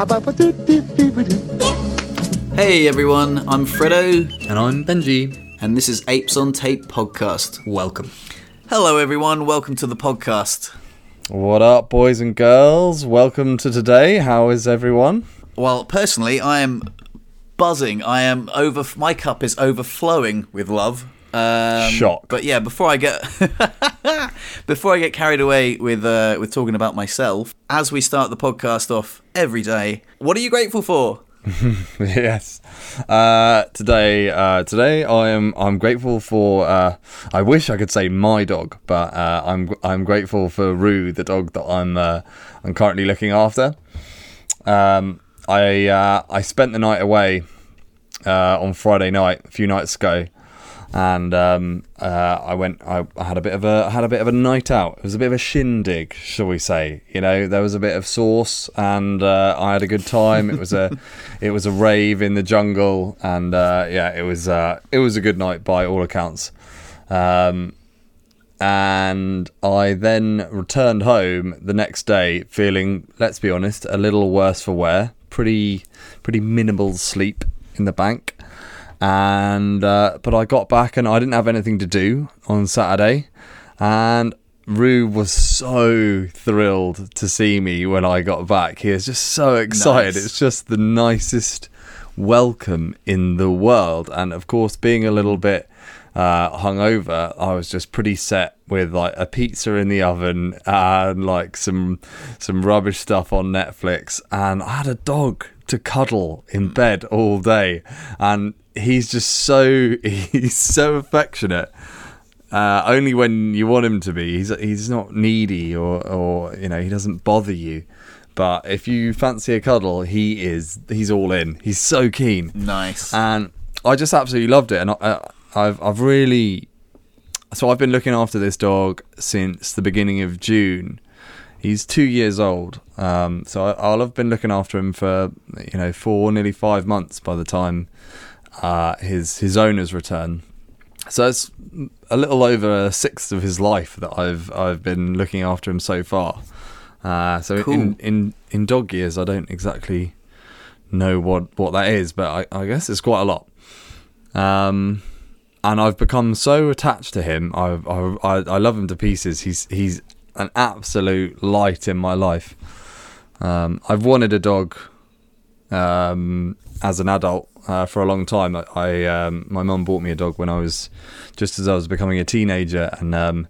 Hey everyone, I'm Freddo, And I'm Benji. and this is Apes on Tape podcast. Welcome. Hello everyone, welcome to the podcast. What up, boys and girls? Welcome to today. How is everyone? Well, personally, I am buzzing. I am over. My cup is overflowing with love. Um, Shock. But yeah, before I get before I get carried away with uh, with talking about myself, as we start the podcast off every day, what are you grateful for? yes. Uh, today, uh, today I am. I'm grateful for. Uh, I wish I could say my dog, but uh, I'm. I'm grateful for Rue, the dog that I'm. Uh, I'm currently looking after. Um, I. Uh, I spent the night away uh, on Friday night a few nights ago, and um, uh, I went. I, I had a bit of a I had a bit of a night out. It was a bit of a shindig, shall we say? You know, there was a bit of sauce, and uh, I had a good time. It was a it was a rave in the jungle, and uh, yeah, it was uh, it was a good night by all accounts. Um, and I then returned home the next day feeling, let's be honest, a little worse for wear. Pretty, pretty minimal sleep in the bank, and uh, but I got back and I didn't have anything to do on Saturday, and Rue was so thrilled to see me when I got back. He was just so excited. Nice. It's just the nicest welcome in the world, and of course, being a little bit uh, hungover, I was just pretty set with like a pizza in the oven and like some some rubbish stuff on Netflix, and I had a dog to cuddle in bed all day, and he's just so he's so affectionate. Uh, only when you want him to be. He's he's not needy or or you know he doesn't bother you. But if you fancy a cuddle, he is he's all in. He's so keen Nice. and I just absolutely loved it. And I, I've I've really so I've been looking after this dog since the beginning of June. He's two years old, um, so I, I'll have been looking after him for you know four, nearly five months by the time uh, his his owners return. So it's a little over a sixth of his life that I've I've been looking after him so far. Uh, so Cool. in, in in dog years, I don't exactly know what what that is, but I, I guess it's quite a lot. Um, and I've become so attached to him. I, I I I love him to pieces. He's he's an absolute light in my life. Um, I've wanted a dog um, as an adult uh, for a long time. I, I um, my mum bought me a dog when I was just as I was becoming a teenager, and um,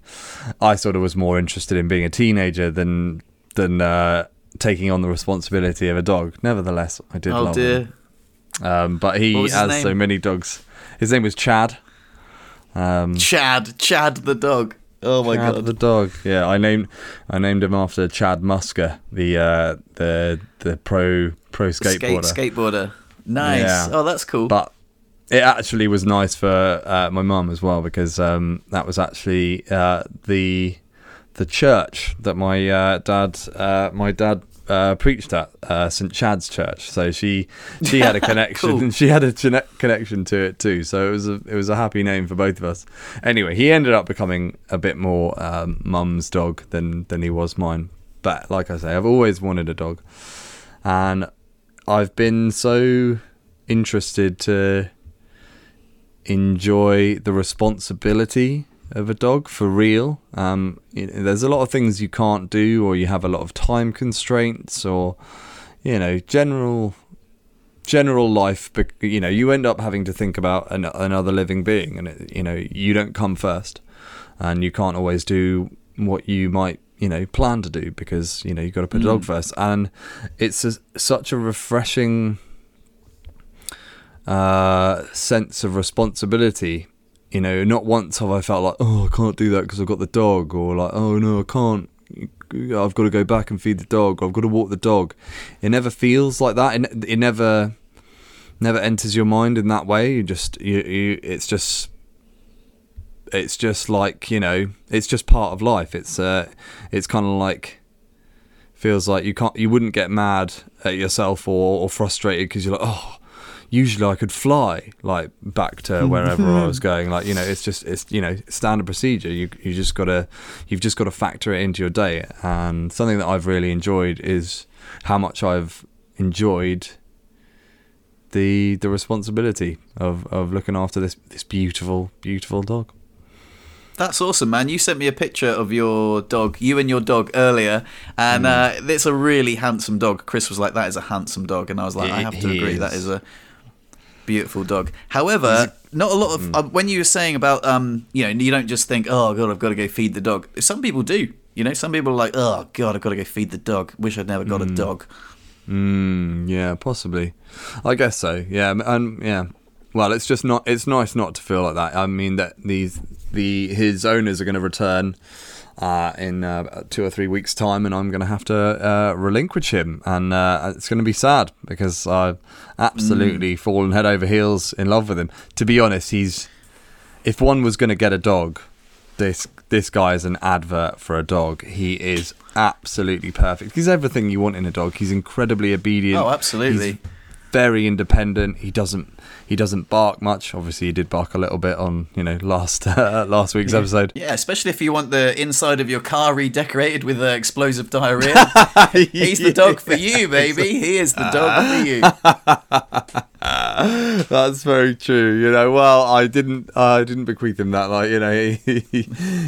I sort of was more interested in being a teenager than than uh, taking on the responsibility of a dog. Nevertheless, I did oh love dear. him. Um, but he, has so many dogs, his name was Chad. Um, Chad, Chad the dog. Oh my Chad god. the dog. Yeah, I named I named him after Chad Muska, the uh, the the pro pro skateboarder. Skate, skateboarder. Nice. Yeah. Oh, that's cool. But it actually was nice for uh, my mum as well because um, that was actually uh, the the church that my uh, dad uh, my dad uh, preached at uh, St Chad's Church. So she she had a connection. Cool. She had a connection to it too. So it was a it was a happy name for both of us. Anyway, he ended up becoming a bit more um, mum's dog than than he was mine. But like I say, I've always wanted a dog, and I've been so interested to enjoy the responsibility of a dog for real. Um, there's a lot of things you can't do, or you have a lot of time constraints, or you know, general general life. You know, you end up having to think about an, another living being, and it, you know, you don't come first, and you can't always do what you might you know plan to do because you know you've got to put a dog first, and it's a, such a refreshing uh, sense of responsibility. You know, not once have I felt like, oh, I can't do that because I've got the dog, or like, oh no, I can't. I've got to go back and feed the dog. Or I've got to walk the dog. It never feels like that. It, it never, never enters your mind in that way. You just, you, you, it's just, it's just like you know, it's just part of life. It's, uh, it's kind of like feels like you can't you wouldn't get mad at yourself or, or frustrated because you're like oh usually i could fly like back to wherever i was going like you know it's just it's you know standard procedure you you just gotta you've just got to factor it into your day and something that i've really enjoyed is how much i've enjoyed the the responsibility of, of looking after this this beautiful beautiful dog. That's awesome, man. You sent me a picture of your dog, you and your dog earlier, and uh, it's a really handsome dog. Chris was like, "That is a handsome dog," and I was like, "I have to agree, that is. is a beautiful dog." However, not a lot of uh, when you were saying about, um, you know, you don't just think, "Oh God, I've got to go feed the dog." Some people do. You know, some people are like, "Oh God, I've got to go feed the dog. Wish I'd never got a dog." Mm, yeah, possibly. I guess so. Yeah, and yeah. Well, it's just not. It's nice not to feel like that. I mean that these the his owners are going to return uh, in uh, two or three weeks' time, and I'm going to have to uh, relinquish him, and uh, it's going to be sad because I've absolutely fallen head over heels in love with him. To be honest, he's if one was going to get a dog, this this guy is an advert for a dog. He is absolutely perfect. He's everything you want in a dog. He's incredibly obedient. Oh, absolutely. He's very independent. He doesn't he doesn't bark much. Obviously, he did bark a little bit on you know last uh, last week's episode. Yeah, especially if you want the inside of your car redecorated with uh, explosive diarrhea. He's the dog for you, baby. He is the dog for you. That's very true. You know, well, I didn't, I didn't bequeath him that. Like, you know, he,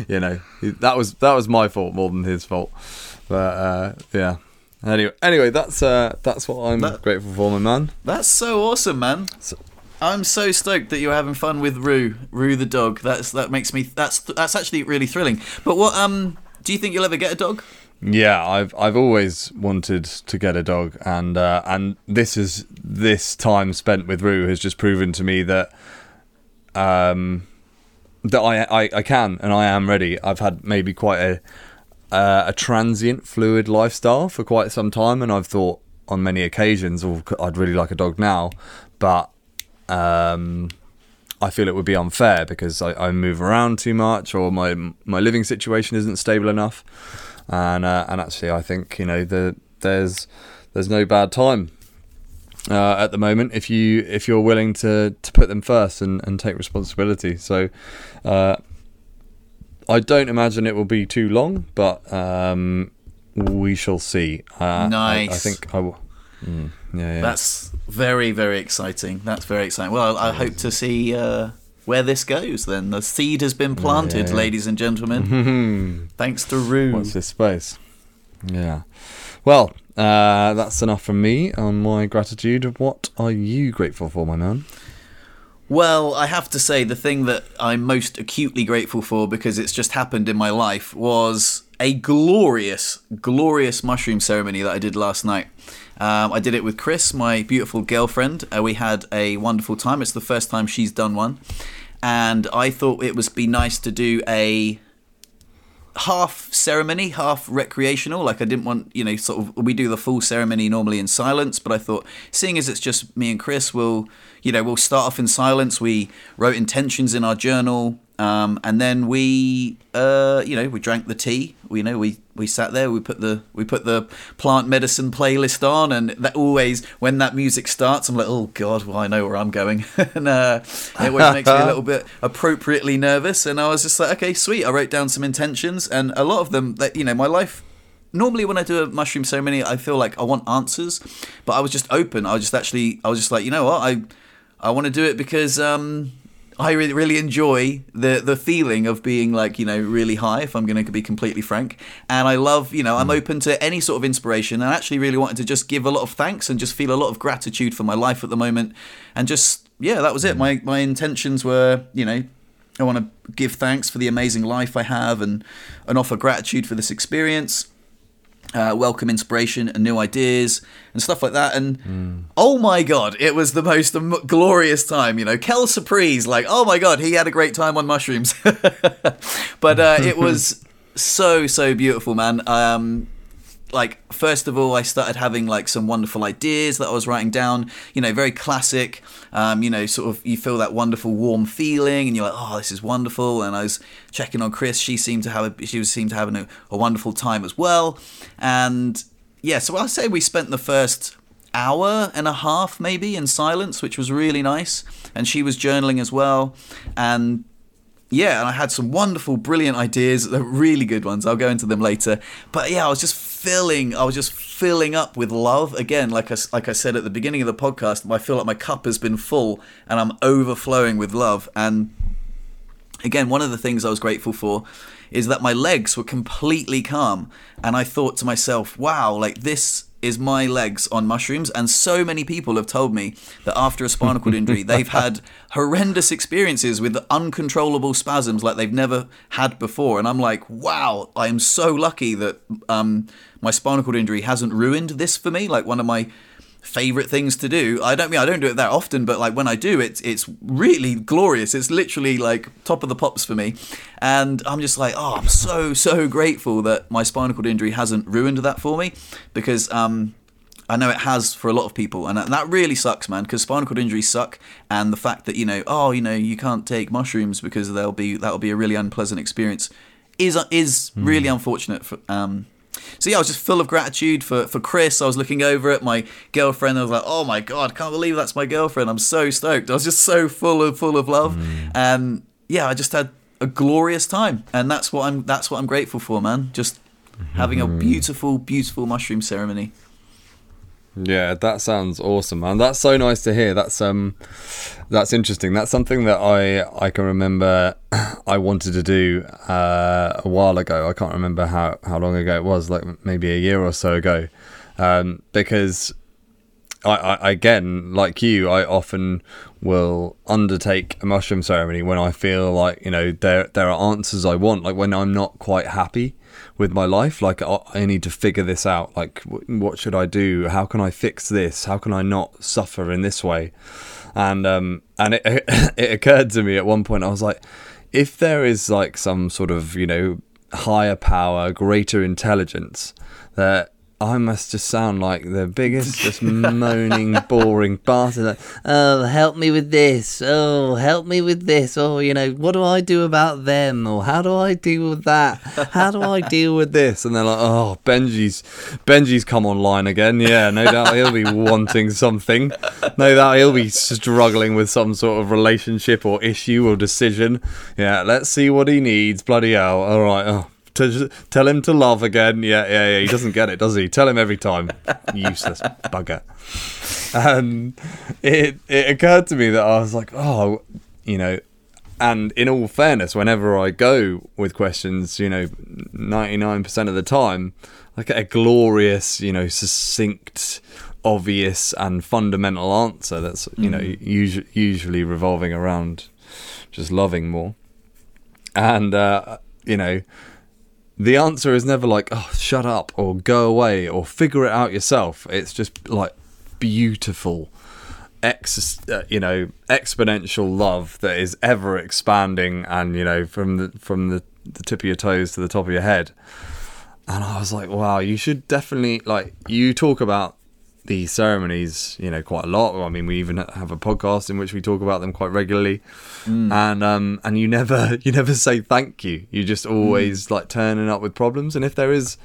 you know, he- that was that was my fault more than his fault. But uh, yeah. Anyway, anyway, that's uh, that's what I'm That- grateful for, my man. That's so awesome, man. So- I'm so stoked that you're having fun with Rue, Rue the dog. That's that makes me that's that's actually really thrilling. But what um do you think you'll ever get a dog? Yeah, I've I've always wanted to get a dog, and uh, and this is this time spent with Rue has just proven to me that um that I, I I can and I am ready. I've had maybe quite a uh, a transient, fluid lifestyle for quite some time, and I've thought on many occasions, "Oh, I'd really like a dog now," but um, I feel it would be unfair because I, I move around too much, or my my living situation isn't stable enough, and uh, and actually, I think you know the there's there's no bad time uh, at the moment if you if you're willing to to put them first and, and take responsibility. So. Uh, I don't imagine it will be too long, but um, we shall see. Uh, I- I, think I will. Mm, yeah, yeah. That's very very exciting. That's very exciting. Well, I hope to see uh, where this goes. Then the seed has been planted, yeah. ladies and gentlemen. Thanks to Rue. What's this space? Yeah. Well, uh, that's enough from me on my gratitude. What are you grateful for, my man? Well, I have to say, the thing that I'm most acutely grateful for because it's just happened in my life was a glorious, glorious mushroom ceremony that I did last night. Um, I did it with Chris, my beautiful girlfriend. Uh, we had a wonderful time. It's the first time she's done one. And I thought it would be nice to do a half ceremony, half recreational. Like I didn't want, you know, sort of we do the full ceremony normally in silence, but I thought seeing as it's just me and Chris, we'll, you know, we'll start off in silence. We wrote intentions in our journal, um, and then we, uh, you know, we drank the tea. We, you know, we we sat there. We put the we put the plant medicine playlist on, and that always when that music starts, I'm like, oh god, well I know where I'm going, and uh, it always makes me a little bit appropriately nervous. And I was just like, okay, sweet. I wrote down some intentions, and a lot of them that you know, my life. Normally, when I do a mushroom ceremony, I feel like I want answers, but I was just open. I was just actually, I was just like, you know what, I, I want to do it because um, I really, really enjoy the the feeling of being like you know really high. If I'm going to be completely frank, and I love you know I'm hmm. open to any sort of inspiration. And I actually really wanted to just give a lot of thanks and just feel a lot of gratitude for my life at the moment, and just yeah, that was it. Hmm. My my intentions were you know I want to give thanks for the amazing life I have and and offer gratitude for this experience uh, welcome inspiration and new ideas and stuff like that. And oh my god, it was the most glorious time. You know, Kel Surprise, like oh my god, he had a great time on mushrooms. but uh, it was so so beautiful, man. Um, like first of all, I started having like some wonderful ideas that I was writing down. You know, very classic. Um, you know, sort of you feel that wonderful warm feeling, and you're like, oh, this is wonderful. And I was checking on Chris. She seemed to have a, she was seemed to having a, a wonderful time as well. And yeah, so I'll say we spent the first hour and a half maybe in silence, which was really nice. And she was journaling as well, and yeah, and I had some wonderful, brilliant ideas. Really good ones. I'll go into them later. But yeah, I was just filling. I was just filling up with love again. Like I like I said at the beginning of the podcast, I feel like my cup has been full and I'm overflowing with love. And again, one of the things I was grateful for is that my legs were completely calm, and I thought to myself, "Wow, like this." Is my legs on mushrooms, and so many people have told me that after a spinal cord injury, they've had horrendous experiences with uncontrollable spasms like they've never had before. And I'm like, wow, I am so lucky that um, my spinal cord injury hasn't ruined this for me. Like one of my favorite things to do. I don't mean I don't do it that often, but like when I do, it's it's really glorious. It's literally like top of the pops for me, and I'm just like, oh, I'm so so grateful that my spinal cord injury hasn't ruined that for me, because um. I know it has for a lot of people, and that really sucks, man. Because spinal cord injuries suck, and the fact that you know, oh, you know, you can't take mushrooms because they'll be that'll be a really unpleasant experience, is is really unfortunate for um so yeah, I was just full of gratitude for, for Chris. I was looking over at my girlfriend. I was like, oh my god, can't believe that's my girlfriend. I'm so stoked. I was just so full of full of love, mm. and yeah, I just had a glorious time, and that's what I'm that's what I'm grateful for, man. Just having a mm-hmm. beautiful, beautiful mushroom ceremony. Yeah, that sounds awesome, man. That's so nice to hear. That's um, that's interesting. That's something that I I can remember I wanted to do uh, a while ago. I can't remember how how long ago it was, like maybe a year or so ago, um, because I, I again like you, I often will undertake a mushroom ceremony when I feel like you know there there are answers I want, like when I'm not quite happy with my life. Like I need to figure this out. Like what should I do? How can I fix this? How can I not suffer in this way? And um and it it occurred to me at one point. I was like, if there is like some sort of you know higher power, greater intelligence that I must just sound like the biggest, just moaning, boring bastard. Like, oh, help me with this. Oh, help me with this. Oh, you know, what do I do about them? Or how do I deal with that? How do I deal with this? And they're like, oh, Benji's, Benji's come online again. Yeah, no doubt he'll be wanting something. No doubt he'll be struggling with some sort of relationship or issue or decision. Yeah, let's see what he needs. Bloody hell. All right. Oh, to tell him to love again. Yeah, yeah, yeah. He doesn't get it, does he? Tell him every time. Useless bugger. And it it occurred to me that I was like, oh, you know, and in all fairness, whenever I go with questions, you know, ninety nine percent of the time, I get a glorious, you know, succinct, obvious, and fundamental answer. That's you mm. know usually usually revolving around just loving more, and uh, you know the answer is never like, oh, shut up or go away or figure it out yourself. It's just like beautiful, ex, uh, you know, exponential love that is ever expanding and, you know, from the, from the, the tip of your toes to the top of your head. And I was like, wow, you should definitely, like, you talk about the ceremonies, you know, quite a lot. I mean, we even have a podcast in which we talk about them quite regularly, mm. and um, and you never you never say thank you. You just always mm. like turning up with problems, and if there is,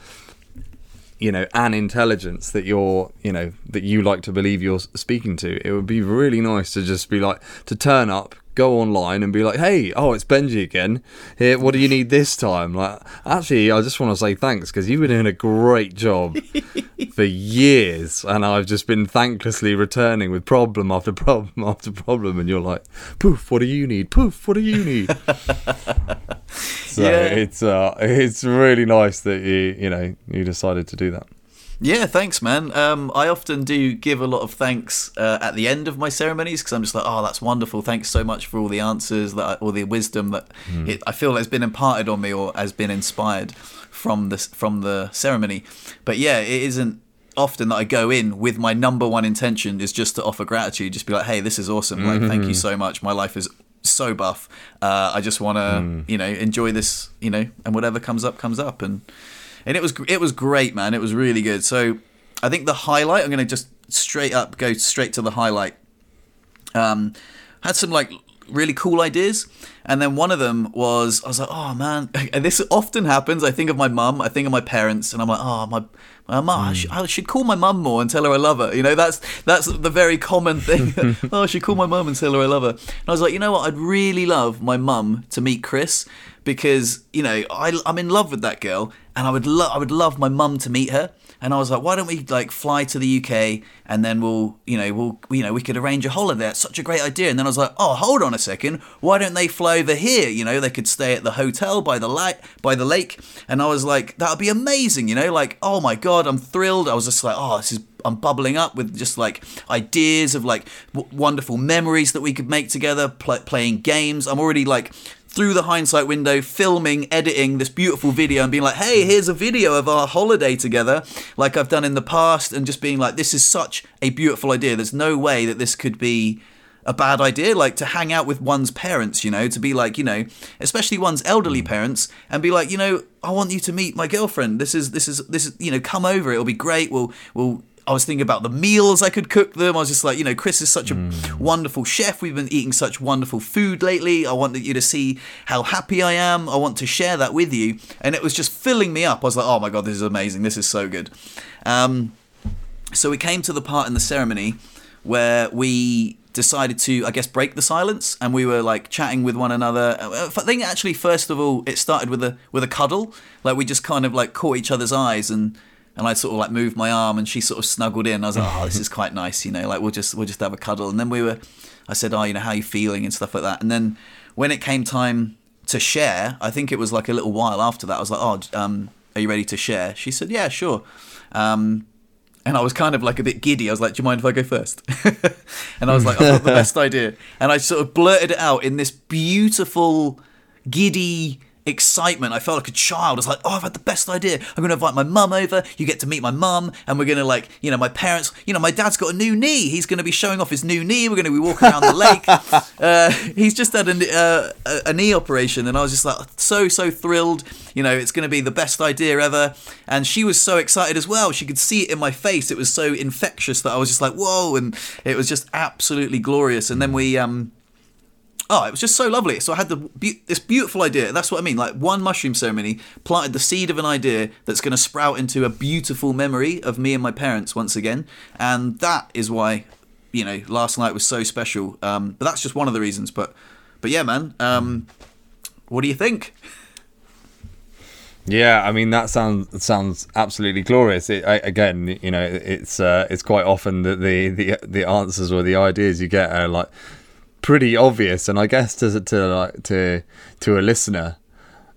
you know, an intelligence that you're, you know, that you like to believe you're speaking to, it would be really nice to just be like to turn up, go online and be like, "Hey, oh, it's Benji again. Here, what do you need this time?" Like, actually, I just want to say thanks because you've been doing a great job for years, and I've just been thanklessly returning with problem after problem after problem, and you're like, "Poof, what do you need? Poof, what do you need?" so yeah. it's uh, it's really nice that you you know you decided to do that. Yeah, thanks, man. Um, I often do give a lot of thanks uh, at the end of my ceremonies because I'm just like, oh, that's wonderful. Thanks so much for all the answers, that all the wisdom that mm. it, I feel has been imparted on me or has been inspired from the from the ceremony. But yeah, it isn't often that I go in with my number one intention is just to offer gratitude, just be like, hey, this is awesome. Like, mm-hmm. thank you mm-hmm. so much. My life is so buff. Uh, I just want to, mm. you know, enjoy this, you know, and whatever comes up comes up and and it was it was great, man. It was really good. So I think the highlight. I'm going to just straight up go straight to the highlight. Um, had some like really cool ideas, and then one of them was I was like, oh man, and this often happens. I think of my mum, I think of my parents, and I'm like, oh my. My mum, mm. I, should, I, should, call my mum more and tell her I love her. You know, that's that's the very common thing. oh, I should call my mum and tell her I love her. And I was like, you know what? I'd really love my mum to meet Chris because you know I, I'm in love with that girl and I would love I would love my mum to meet her. And I was like, why don't we like fly to the UK and then we'll, you know, we'll, you know, we could arrange a holiday. It's such a great idea. And then I was like, oh, hold on a second. Why don't they fly over here? You know, they could stay at the hotel by the light, by the lake. And I was like, that would be amazing. You know, like, oh my god, I'm thrilled. I was just like, oh, this is I'm bubbling up with just like ideas of like w- wonderful memories that we could make together, pl- playing games. I'm already like through the hindsight window, filming, editing this beautiful video and being like, hey, here's a video of our holiday together, like I've done in the past, and just being like, this is such a beautiful idea. There's no way that this could be a bad idea. Like to hang out with one's parents you know to be like you know especially one's elderly mm. parents and be like you know i want you to meet my girlfriend. This is this is this is you know come over. It'll be great. We'll we'll I was thinking about the meals I could cook them. I was just like, you know, Chris is such a mm. wonderful chef. We've been eating such wonderful food lately. I wanted you to see how happy I am. I want to share that with you. And it was just filling me up. I was like, oh my God, this is amazing. This is so good. Um, so we came to the part in the ceremony where we decided to, I guess, break the silence, and we were like chatting with one another. Uh, I think actually, first of all, it started with a with a cuddle. Like we just kind of like caught each other's eyes and and I sort of like moved my arm, and she sort of snuggled in. I was like, oh, this is quite nice, you know, like we'll just we'll just have a cuddle. And then we were, I said, oh, you know, how you feeling and stuff like that. And then when it came time to share, I think it was like a little while after that. I was like, oh, um, are you ready to share? She said, yeah, sure. Um, and I was kind of like a bit giddy. I was like, "Do you mind if I go first? and I was like, "I've got the best idea." And I sort of blurted it out in this beautiful, giddy, excitement. I felt like a child. I was like, oh, I've had the best idea. I'm going to invite my mum over. You get to meet my mum, and we're going to like, you know, my parents. You know, my dad's got a new knee. He's going to be showing off his new knee. We're going to be walking around the lake. Uh, he's just had a, uh, a knee operation, and I was just like so so thrilled. You know, it's going to be the best idea ever. And she was so excited as well. She could see it in my face. It was so infectious that I was just like, whoa, and it was just absolutely glorious. And then we um oh, it was just so lovely. So I had the this beautiful idea. That's what I mean. Like one mushroom ceremony planted the seed of an idea that's going to sprout into a beautiful memory of me and my parents once again, and that is why you know last night was so special. Um, but that's just one of the reasons. But but yeah, man. Um, what do you think? Yeah, I mean that sounds sounds absolutely glorious. It, I, again, you know, it's uh, it's quite often that the, the the answers or the ideas you get are like pretty obvious, and I guess to to like to to a listener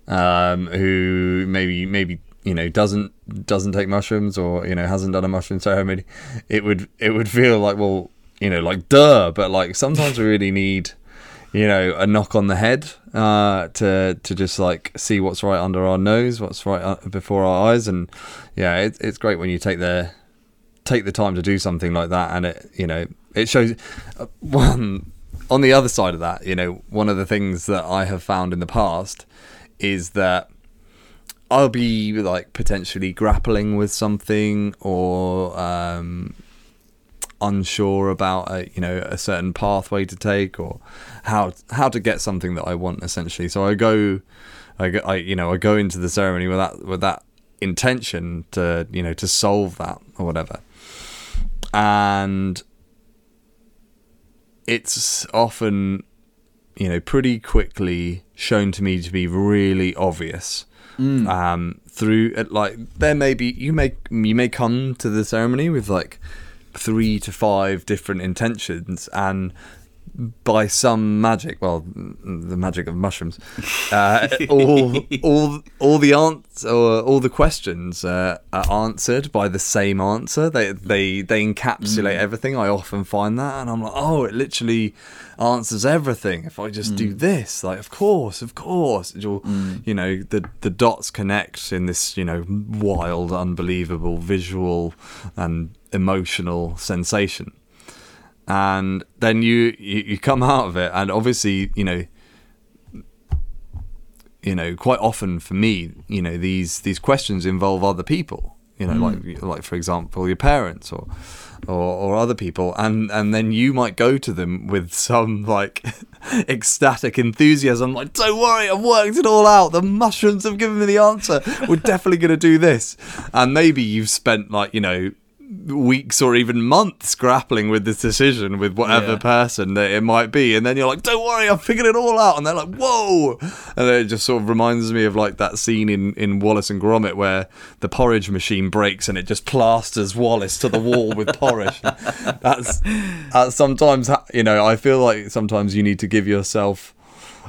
um, who maybe maybe you know doesn't doesn't take mushrooms or you know hasn't done a mushroom ceremony, it would it would feel like well you know like duh, but like sometimes we really need you know a knock on the head uh, to to just like see what's right under our nose, what's right uh, before our eyes, and yeah, it, it's great when you take the take the time to do something like that, and it you know it shows uh, one on the other side of that, you know, one of the things that I have found in the past is that I'll be like potentially grappling with something or um, unsure about a, you know a certain pathway to take or how how to get something that I want essentially. So I go, I, go, I you know I go into the ceremony with that with that intention to you know to solve that or whatever, and it's often, you know, pretty quickly shown to me to be really obvious. Mm. Um, through like there may be you may you may come to the ceremony with like three to five different intentions and by some magic, well, the magic of mushrooms, uh, all all all the answers, all the questions uh, are answered by the same answer. They they they encapsulate mm. everything. I often find that, and I'm like, oh, it literally answers everything. If I just mm. do this, like, of course, of course, mm. you know, the the dots connect in this, you know, wild, unbelievable visual and emotional sensation and then you, you you come out of it, and obviously, you know, you know, quite often for me, you know, these these questions involve other people. You know, mm. like like for example, your parents or, or or other people, and and then you might go to them with some like ecstatic enthusiasm, like, "Don't worry, I've worked it all out. The mushrooms have given me the answer. We're definitely going to do this." And maybe you've spent like you know weeks or even months grappling with this decision with whatever Yeah. person that it might be, and then you're like, "Don't worry, I've figured it all out," and they're like, "Whoa!" And then it just sort of reminds me of like that scene in in Wallace and Gromit where the porridge machine breaks and it just plasters Wallace to the wall with porridge. That's that's sometimes you know I feel like sometimes you need to give yourself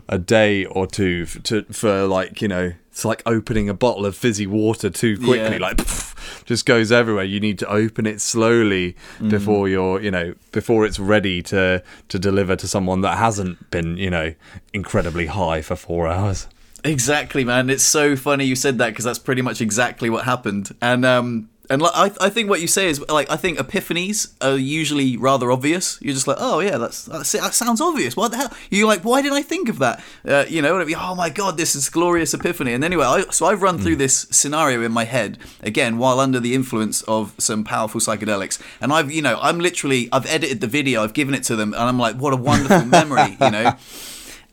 a day or two f- to for like you know it's like opening a bottle of fizzy water too quickly Yeah. like pff, just goes everywhere you need to open it slowly before you're you know before it's ready to to deliver to someone that hasn't been you know incredibly high for 4 hours Exactly, man. It's so funny you said that because that's pretty much exactly what happened. And um, and like, I, I think what you say is like I think epiphanies are usually rather obvious. You're just like, oh yeah, that's, that's that sounds obvious. What the hell? You're like, why did I think of that? Uh, you know, oh my god, this is glorious epiphany. And anyway, I, so I've run through this scenario in my head again while under the influence of some powerful psychedelics. And I've you know I'm literally I've edited the video, I've given it to them, and I'm like, what a wonderful memory, you know.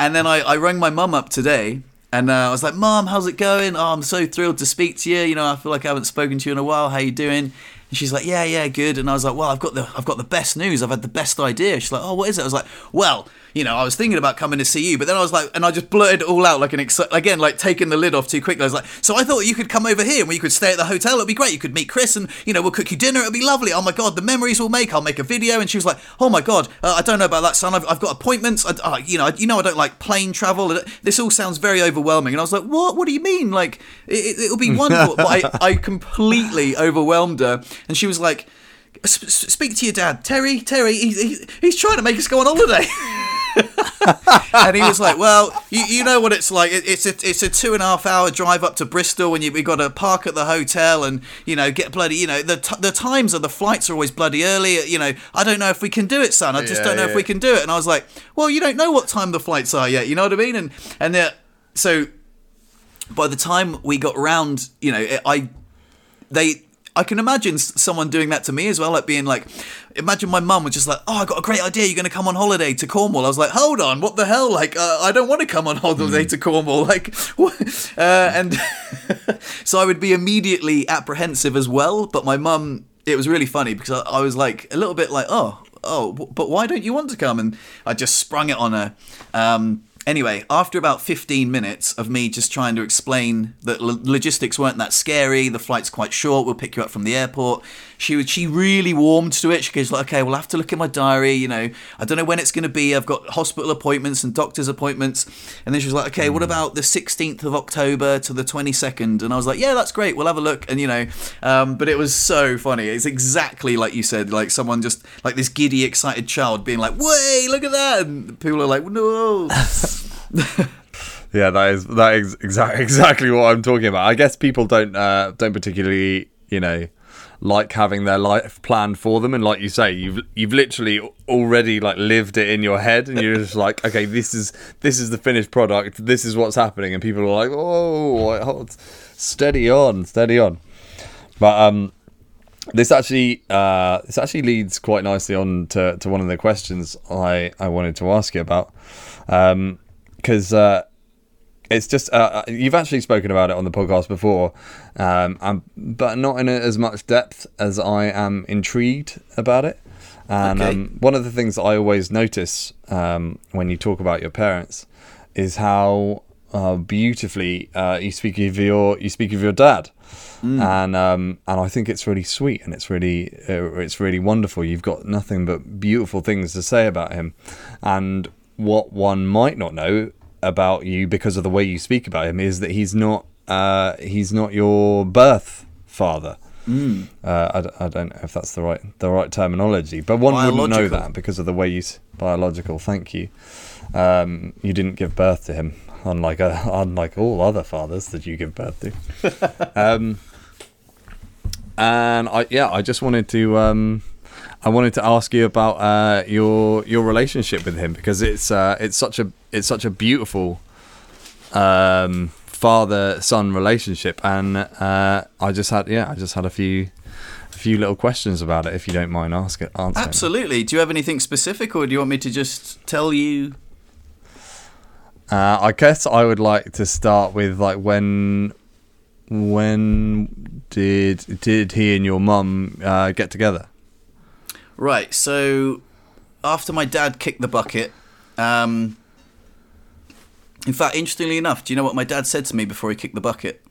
And then I, I rang my mum up today and uh, I was like, Mom, how's it going? Oh, I'm so thrilled to speak to you. You know, I feel like I haven't spoken to you in a while. How you doing? And she's like, Yeah, yeah, good. And I was like, Well, I've got the I've got the best news. I've had the best idea. She's like, Oh, what is it? I was like, Well, you know, I was thinking about coming to see you, but then I was like, and I just blurted it all out like an ex- again, like taking the lid off too quickly. I was like, so I thought you could come over here and we could stay at the hotel. It'd be great. You could meet Chris and you know we'll cook you dinner. It'd be lovely. Oh my god, the memories we'll make. I'll make a video. And she was like, oh my god, uh, I don't know about that, son. I've, I've got appointments. I, uh, you know, I, you know, I don't like plane travel. This all sounds very overwhelming. And I was like, what? What do you mean? Like it, it'll be wonderful. but I, I completely overwhelmed her, and she was like. "S- s- Speak to your dad, Terry. Terry, he, he, he's trying to make us go on holiday. and he was like, "Well, you, you know what it's like. It, it's a it's a two and a half hour drive up to Bristol, and you we got to park at the hotel, and you know get bloody you know the t- the times of the flights are always bloody early. You know, I don't know if we can do it, son. I just Yeah, don't know if we can do it." And I was like, "Well, you don't know what time the flights are yet. You know what I mean?" And and uh, so by the time we got round, you know, I they I can imagine someone doing that to me as well, like being like, imagine my mum was just like, oh, I got a great idea, you're going to come on holiday to Cornwall. I was like, hold on, what the hell? Like, uh, I don't want to come on holiday to Cornwall. Like, what? Uh, and so I would be immediately apprehensive as well. But my mum, it was really funny because I, I was like a little bit like, oh, oh, but why don't you want to come? And I just sprung it on her. Um, Anyway, after about 15 minutes of me just trying to explain that lo- logistics weren't that scary, the flight's quite short, we'll pick you up from the airport, she was, she really warmed to it. She goes like, okay, we'll have to look at my diary, you know, I don't know when it's going to be. I've got hospital appointments and doctor's appointments. And then she was like, okay, what about the 16th of October to the 22nd? And I was like, yeah, that's great. We'll have a look. And, you know, um, but it was so funny. It's exactly like you said, like someone just, like this giddy, excited child being like, way, look at that. And people are like, no. Yeah, that is that is exactly exactly what I'm talking about. I guess people don't uh, don't particularly you know like having their life planned for them, and like you say, you've you've literally already like lived it in your head, and you're just like, okay, this is this is the finished product, this is what's happening, and people are like, oh, hold, steady on, steady on. But um, this actually uh, this actually leads quite nicely on to, to one of the questions I, I wanted to ask you about because uh, it's just uh, you've actually spoken about it on the podcast before, um, um, but not in as much depth as I am intrigued about it. And Okay. um, one of the things I always notice um, when you talk about your parents is how uh, beautifully uh, you speak of your you speak of your dad, and um, and I think it's really sweet and it's really uh, it's really wonderful. You've got nothing but beautiful things to say about him, and what one might not know about you because of the way you speak about him is that he's not uh, he's not your birth father. Uh, I, I don't know if that's the right the right terminology, but one wouldn't know that because of the way you biological. Thank you. Um, you didn't give birth to him, unlike uh, unlike all other fathers that you give birth to. um, and I yeah, I just wanted to um, I wanted to ask you about uh, your your relationship with him because it's uh, it's such a it's such a beautiful um, father son relationship, and uh, I just had yeah I just had a few a few little questions about it if you don't mind ask it answering. Absolutely. Do you have anything specific, or do you want me to just tell you? Uh, I guess I would like to start with like when when did did he and your mum uh, get together? Right. So after my dad kicked the bucket, um, in fact, interestingly enough, do you know what my dad said to me before he kicked the bucket?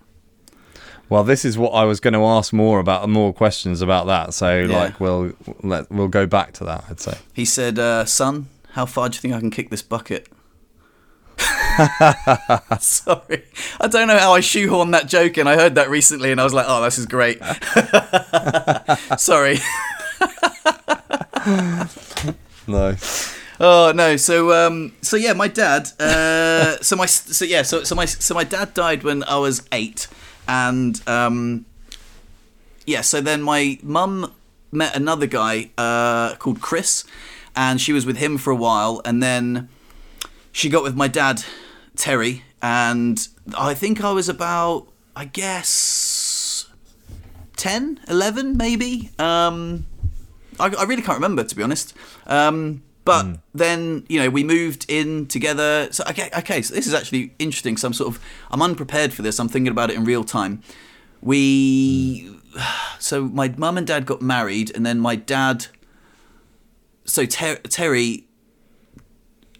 Well, this is what I was going to ask more about, more questions about that. So, Yeah. like, we'll let we'll go back to that. I'd say. He said, uh, "Son, how far do you think I can kick this bucket?" Sorry, I don't know how I shoehorned that joke in. I heard that recently, and I was like, "Oh, this is great." Sorry. No. Oh no! So um, so yeah, my dad. Uh, so my so yeah, so so my so my dad died when I was eight, and um, yeah. So then my mum met another guy uh, called Chris, and she was with him for a while, and then she got with my dad, Terry, and I think I was about, I guess, 10, 11 maybe. Um, I, I really can't remember to be honest. Um, but then you know we moved in together. So okay, okay. So this is actually interesting. So I'm sort of I'm unprepared for this. I'm thinking about it in real time. We so my mum and dad got married, and then my dad. So Ter- Terry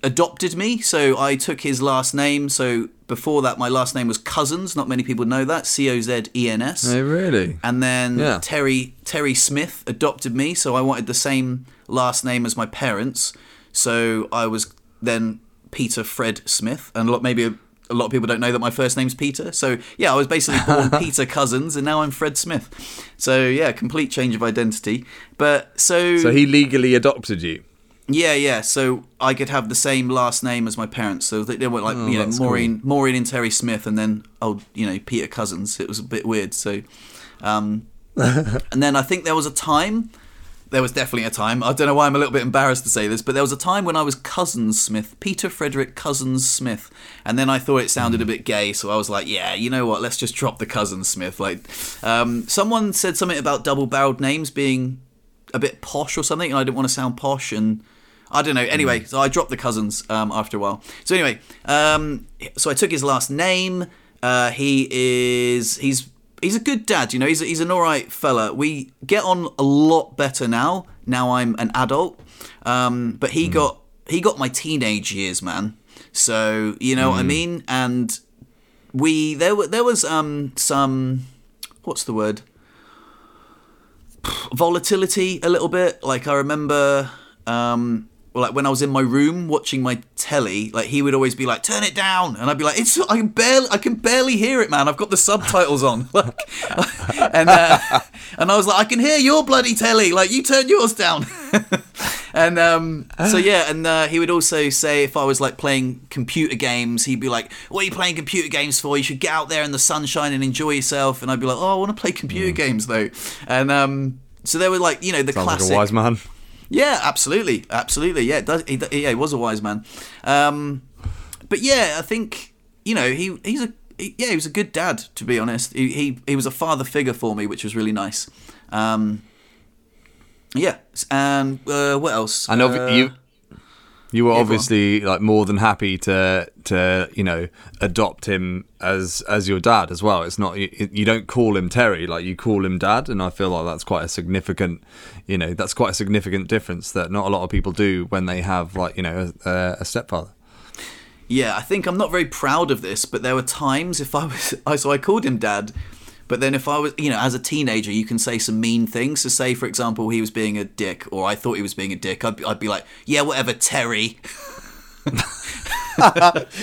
adopted me, so I took his last name. So before that, my last name was Cozens. Not many people know that. C O Z E N S. Oh, really? And then Yeah. Terry Terry Smith adopted me, so I wanted the same last name as my parents. So I was then Peter Fred Smith, and a lot maybe a, a lot of people don't know that my first name's Peter. So yeah, I was basically born Peter Cozens, and now I'm Fred Smith. So yeah, complete change of identity. But so, So he legally adopted you. Yeah, yeah. So I could have the same last name as my parents. So they, they were like, you know, Oh, that's Maureen, Maureen and Terry Smith, and then oh, you know, Peter Cozens. It was a bit weird. So, um, and then I think there was a time. There was definitely a time. I don't know why I'm a little bit embarrassed to say this, but there was a time when I was Cozens Smith, Peter Frederick Cozens Smith, and then I thought it sounded a bit gay, so I was like, yeah, you know what? Let's just drop the Cozens Smith. Like, um, someone said something about double-barreled names being a bit posh or something, and I didn't want to sound posh, and I don't know. Anyway, so I dropped the Cozens um, after a while. So anyway, um, so I took his last name. Uh, he is he's he's a good dad. You know, he's he's an all right fella. We get on a lot better now. Now I'm an adult, um, but he got he got my teenage years, man. So you know what I mean. And we there were there was um some what's the word volatility a little bit. Like I remember, um, like when I was in my room watching my telly, like he would always be like, "Turn it down," and I'd be like, "It's I can barely I can barely hear it, man. I've got the subtitles on." Like, and uh, and I was like, "I can hear your bloody telly. Like you turn yours down." and um, so yeah, and uh, he would also say if I was like playing computer games, he'd be like, "What are you playing computer games for? You should get out there in the sunshine and enjoy yourself." And I'd be like, "Oh, I want to play computer games though." And um, so there were like you know the Sounds classic. like a wise man. Yeah, absolutely, absolutely. Yeah, does, he, yeah, he was a wise man. Um, but yeah, I think you know he he's a he, yeah he was a good dad to be honest. He, he he was a father figure for me, which was really nice. Um, yeah, and uh, what else? And Uh, you you were obviously like more than happy to to you know adopt him as as your dad as well. It's not you, you don't call him Terry like you call him dad, and I feel like that's quite a significant you know that's quite a significant difference that not a lot of people do when they have like you know a, a stepfather. Yeah, I think I'm not very proud of this, but there were times if I was, I so I called him dad, but then if I was, you know, as a teenager, you can say some mean things. So say, for example, he was being a dick, or I thought he was being a dick. I'd, be- I'd be like, yeah, whatever, Terry.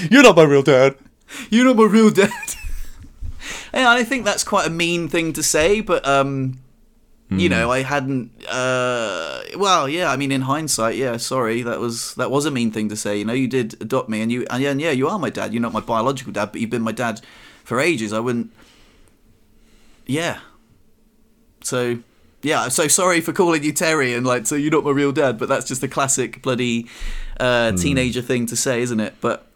You're not my real dad. You're not my real dad. and I think that's quite a mean thing to say, but um, you know, I hadn't. Uh, well, yeah. I mean, in hindsight, yeah. Sorry, that was that was a mean thing to say. You know, you did adopt me, and you and yeah, and yeah, you are my dad. You're not my biological dad, but you've been my dad for ages. I wouldn't. Yeah. So. Yeah, so sorry for calling you Terry and like, so you're not my real dad, but that's just a classic bloody uh, teenager thing to say, isn't it? But,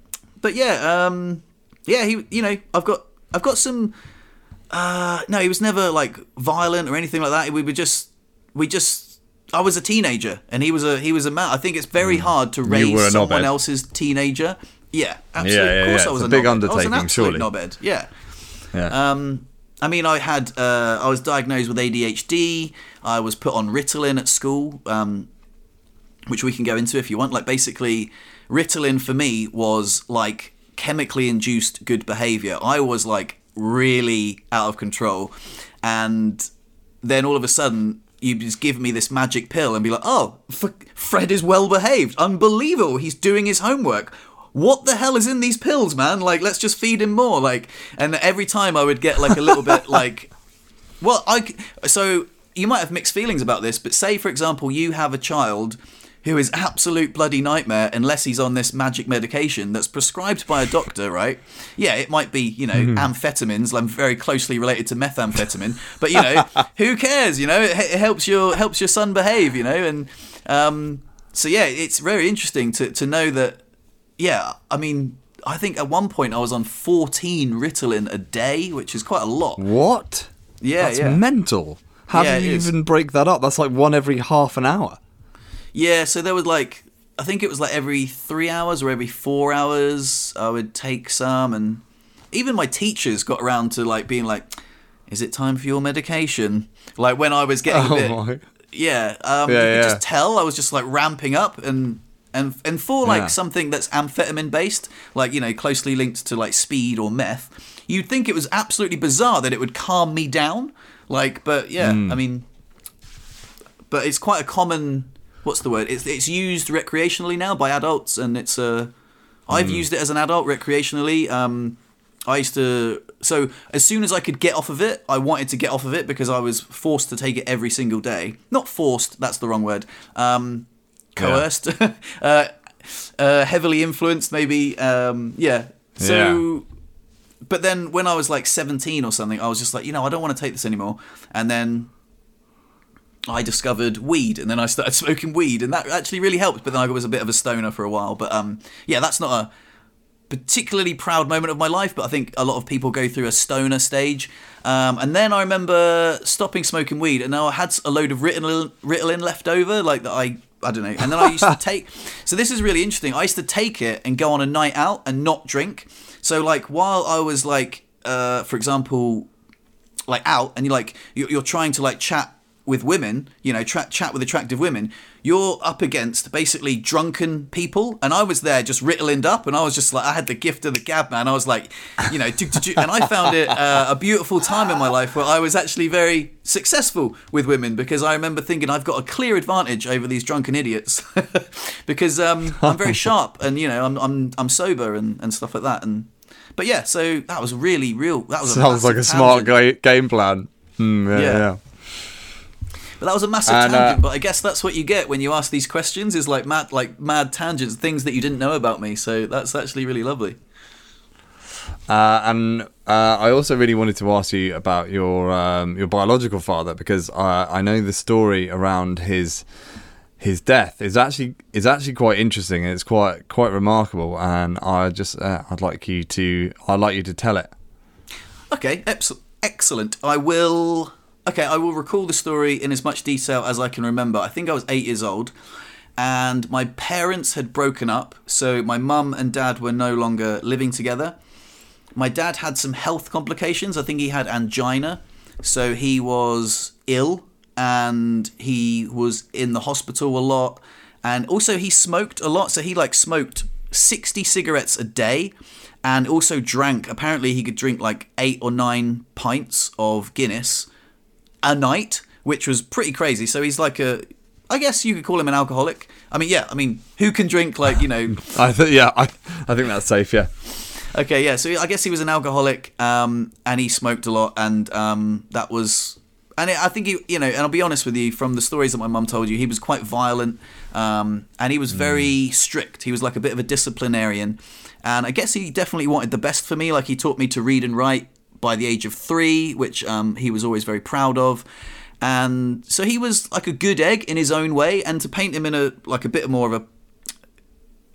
but yeah, um, yeah, he, you know, I've got, I've got some. Uh, no, he was never like violent or anything like that. We were just, we just. I was a teenager, and he was a he was a man. I think it's very hard to raise someone else's teenager. Yeah, absolutely. yeah, of course, yeah. I was It's a, a big knobhead. I was an undertaking, absolute surely. knobhead. Yeah. Yeah. Um, I mean, I had uh, I was diagnosed with ADHD. I was put on Ritalin at school, um, which we can go into if you want. Like basically, Ritalin for me was like chemically induced good behavior. I was like really out of control, and then all of a sudden you just give me this magic pill and be like, oh, F- Fred is well behaved, unbelievable. He's doing his homework what the hell is in these pills, man? Like, let's just feed him more. Like, and every time I would get like a little bit like, well, I so you might have mixed feelings about this, but say for example you have a child who is absolute bloody nightmare unless he's on this magic medication that's prescribed by a doctor, right? Yeah, it might be, you know, mm. amphetamines. I'm very closely related to methamphetamine, but you know, who cares? You know, it, it, helps your helps your son behave, you know, and um, so yeah, it's very interesting to to know that yeah, I mean, I think at one point I was on 14 Ritalin a day, which is quite a lot. What? Yeah, That's yeah. mental. How yeah, do you even break that up? That's like one every half an hour. Yeah, so there was like, I think it was like every three hours or every four hours I would take some, and even my teachers got around to like being like, "Is it time for your medication?" Like when I was getting oh a bit, my. yeah, um, yeah, you could yeah. just tell I was just like ramping up, and and and for like yeah. something that's amphetamine based, like you know, closely linked to like speed or meth, you'd think it was absolutely bizarre that it would calm me down. Like, but yeah, mm. I mean, but it's quite a common. What's the word? It's it's used recreationally now by adults, and it's a. Uh, I've mm. used it as an adult recreationally. Um, I used to. So as soon as I could get off of it, I wanted to get off of it because I was forced to take it every single day. Not forced. That's the wrong word. Um, coerced, yeah. uh, uh, heavily influenced, maybe. Um, yeah. So, yeah. but then when I was like 17 or something, I was just like, you know, I don't want to take this anymore. And then I discovered weed, and then I started smoking weed, and that actually really helped. But then I was a bit of a stoner for a while. But um, yeah, that's not a particularly proud moment of my life, but I think a lot of people go through a stoner stage. Um, and then I remember stopping smoking weed, and now I had a load of Ritalin, Ritalin left over, like that I I don't know. And then I used to take. So this is really interesting. I used to take it and go on a night out and not drink. So like while I was like, uh, for example, like out and you're like you're, you're trying to like chat with women, you know, tra- chat with attractive women, you're up against basically drunken people. And I was there just Ritalined up, and I was just like, I had the gift of the gab, man. I was like, you know, and I found it uh, a beautiful time in my life where I was actually very successful with women because I remember thinking I've got a clear advantage over these drunken idiots because um, I'm very sharp and you know I'm I'm I'm sober and, and stuff like that. And but yeah, so that was really real. That was sounds like a tangent. smart game plan. Mm, yeah. yeah. yeah. But that was a massive and, tangent. Uh, but I guess that's what you get when you ask these questions is like mad, like mad tangents, things that you didn't know about me. So that's actually really lovely. Uh, and uh, I also really wanted to ask you about your um, your biological father because I know the story around his his death is actually is actually quite interesting and it's quite quite remarkable. And I just uh, I'd like you to I'd like you to tell it. Okay, excellent. I will okay, I will recall the story in as much detail as I can remember. I think I was eight years old, and my parents had broken up, so my mum and dad were no longer living together. My dad had some health complications. I think he had angina, so he was ill and he was in the hospital a lot. And also, he smoked a lot, so he like smoked 60 cigarettes a day and also drank. Apparently, he could drink like eight or nine pints of Guinness a night, which was pretty crazy. So he's like a, I guess you could call him an alcoholic. I mean, yeah, I mean, who can drink like you know? I think yeah, I I think that's safe. Yeah. Okay, yeah. So I guess he was an alcoholic, um, and he smoked a lot, and um, that was, and it, I think he, you know, and I'll be honest with you, from the stories that my mum told you, he was quite violent, um, and he was very mm. strict. He was like a bit of a disciplinarian, and I guess he definitely wanted the best for me. Like he taught me to read and write by the age of three, which um, he was always very proud of. And so he was like a good egg in his own way. And to paint him in a like a bit more of a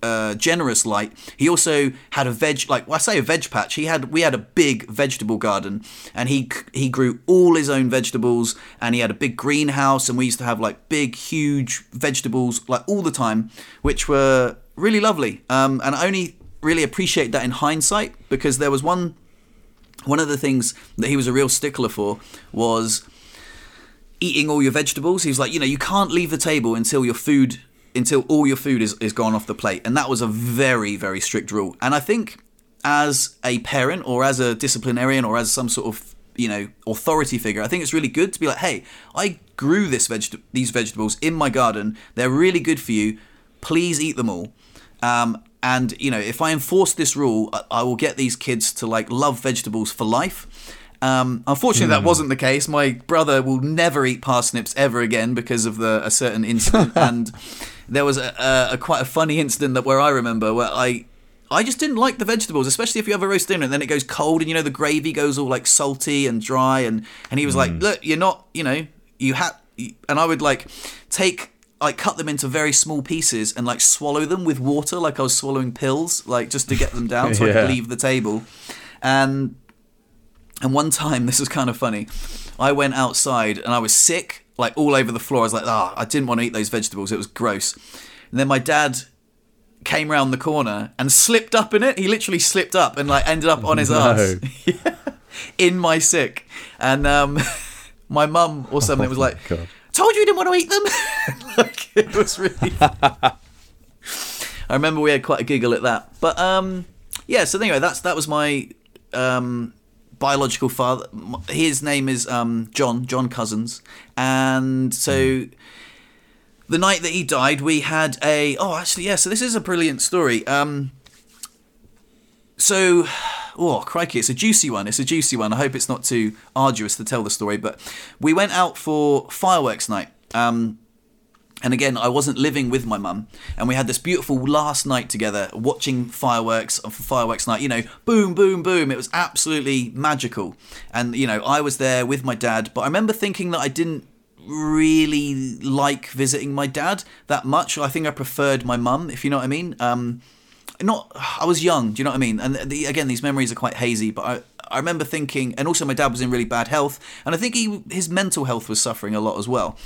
uh, generous light. He also had a veg, like well, I say a veg patch. He had we had a big vegetable garden, and he he grew all his own vegetables, and he had a big greenhouse, and we used to have like big, huge vegetables like all the time, which were really lovely. Um, and I only really appreciate that in hindsight because there was one one of the things that he was a real stickler for was eating all your vegetables. He was like, you know, you can't leave the table until your food until all your food is, is gone off the plate. And that was a very, very strict rule. And I think as a parent or as a disciplinarian or as some sort of you know authority figure i think it's really good to be like hey i grew this veg- these vegetables in my garden they're really good for you please eat them all um, and you know if i enforce this rule I, I will get these kids to like love vegetables for life. Um, unfortunately, that wasn't the case. My brother will never eat parsnips ever again because of the a certain incident, and there was a, a, a quite a funny incident that where I remember where I I just didn't like the vegetables, especially if you have a roast dinner and then it goes cold and you know the gravy goes all like salty and dry. And and he was like, look, you're not, you know, you had, and I would like take like cut them into very small pieces and like swallow them with water, like I was swallowing pills, like just to get them down so I could leave the table, and and one time this was kind of funny, I went outside and I was sick, like all over the floor. I was like, ah, I didn't want to eat those vegetables. It was gross. And then my dad came round the corner and slipped up in it. He literally slipped up and like ended up on his No. ass in my sick. And um, my mum or something was like, God. "Told you you didn't want to eat them." like it was really. I remember we had quite a giggle at that, but um, yeah. So anyway, that's that was my um, biological father. His name is um, John John Cozens, and so the night that he died, we had a. Oh, actually, yeah. So this is a brilliant story. Um, so, oh crikey, it's a juicy one. It's a juicy one. I hope it's not too arduous to tell the story. But we went out for fireworks night. Um, and again, I wasn't living with my mum, and we had this beautiful last night together, watching fireworks for fireworks night. You know, boom, boom, boom. It was absolutely magical, and you know, I was there with my dad. But I remember thinking that I didn't really like visiting my dad that much. I think I preferred my mum, if you know what I mean. Um, not, I was young. Do you know what I mean? And the, again, these memories are quite hazy, but I. I remember thinking, and also my dad was in really bad health, and I think he his mental health was suffering a lot as well.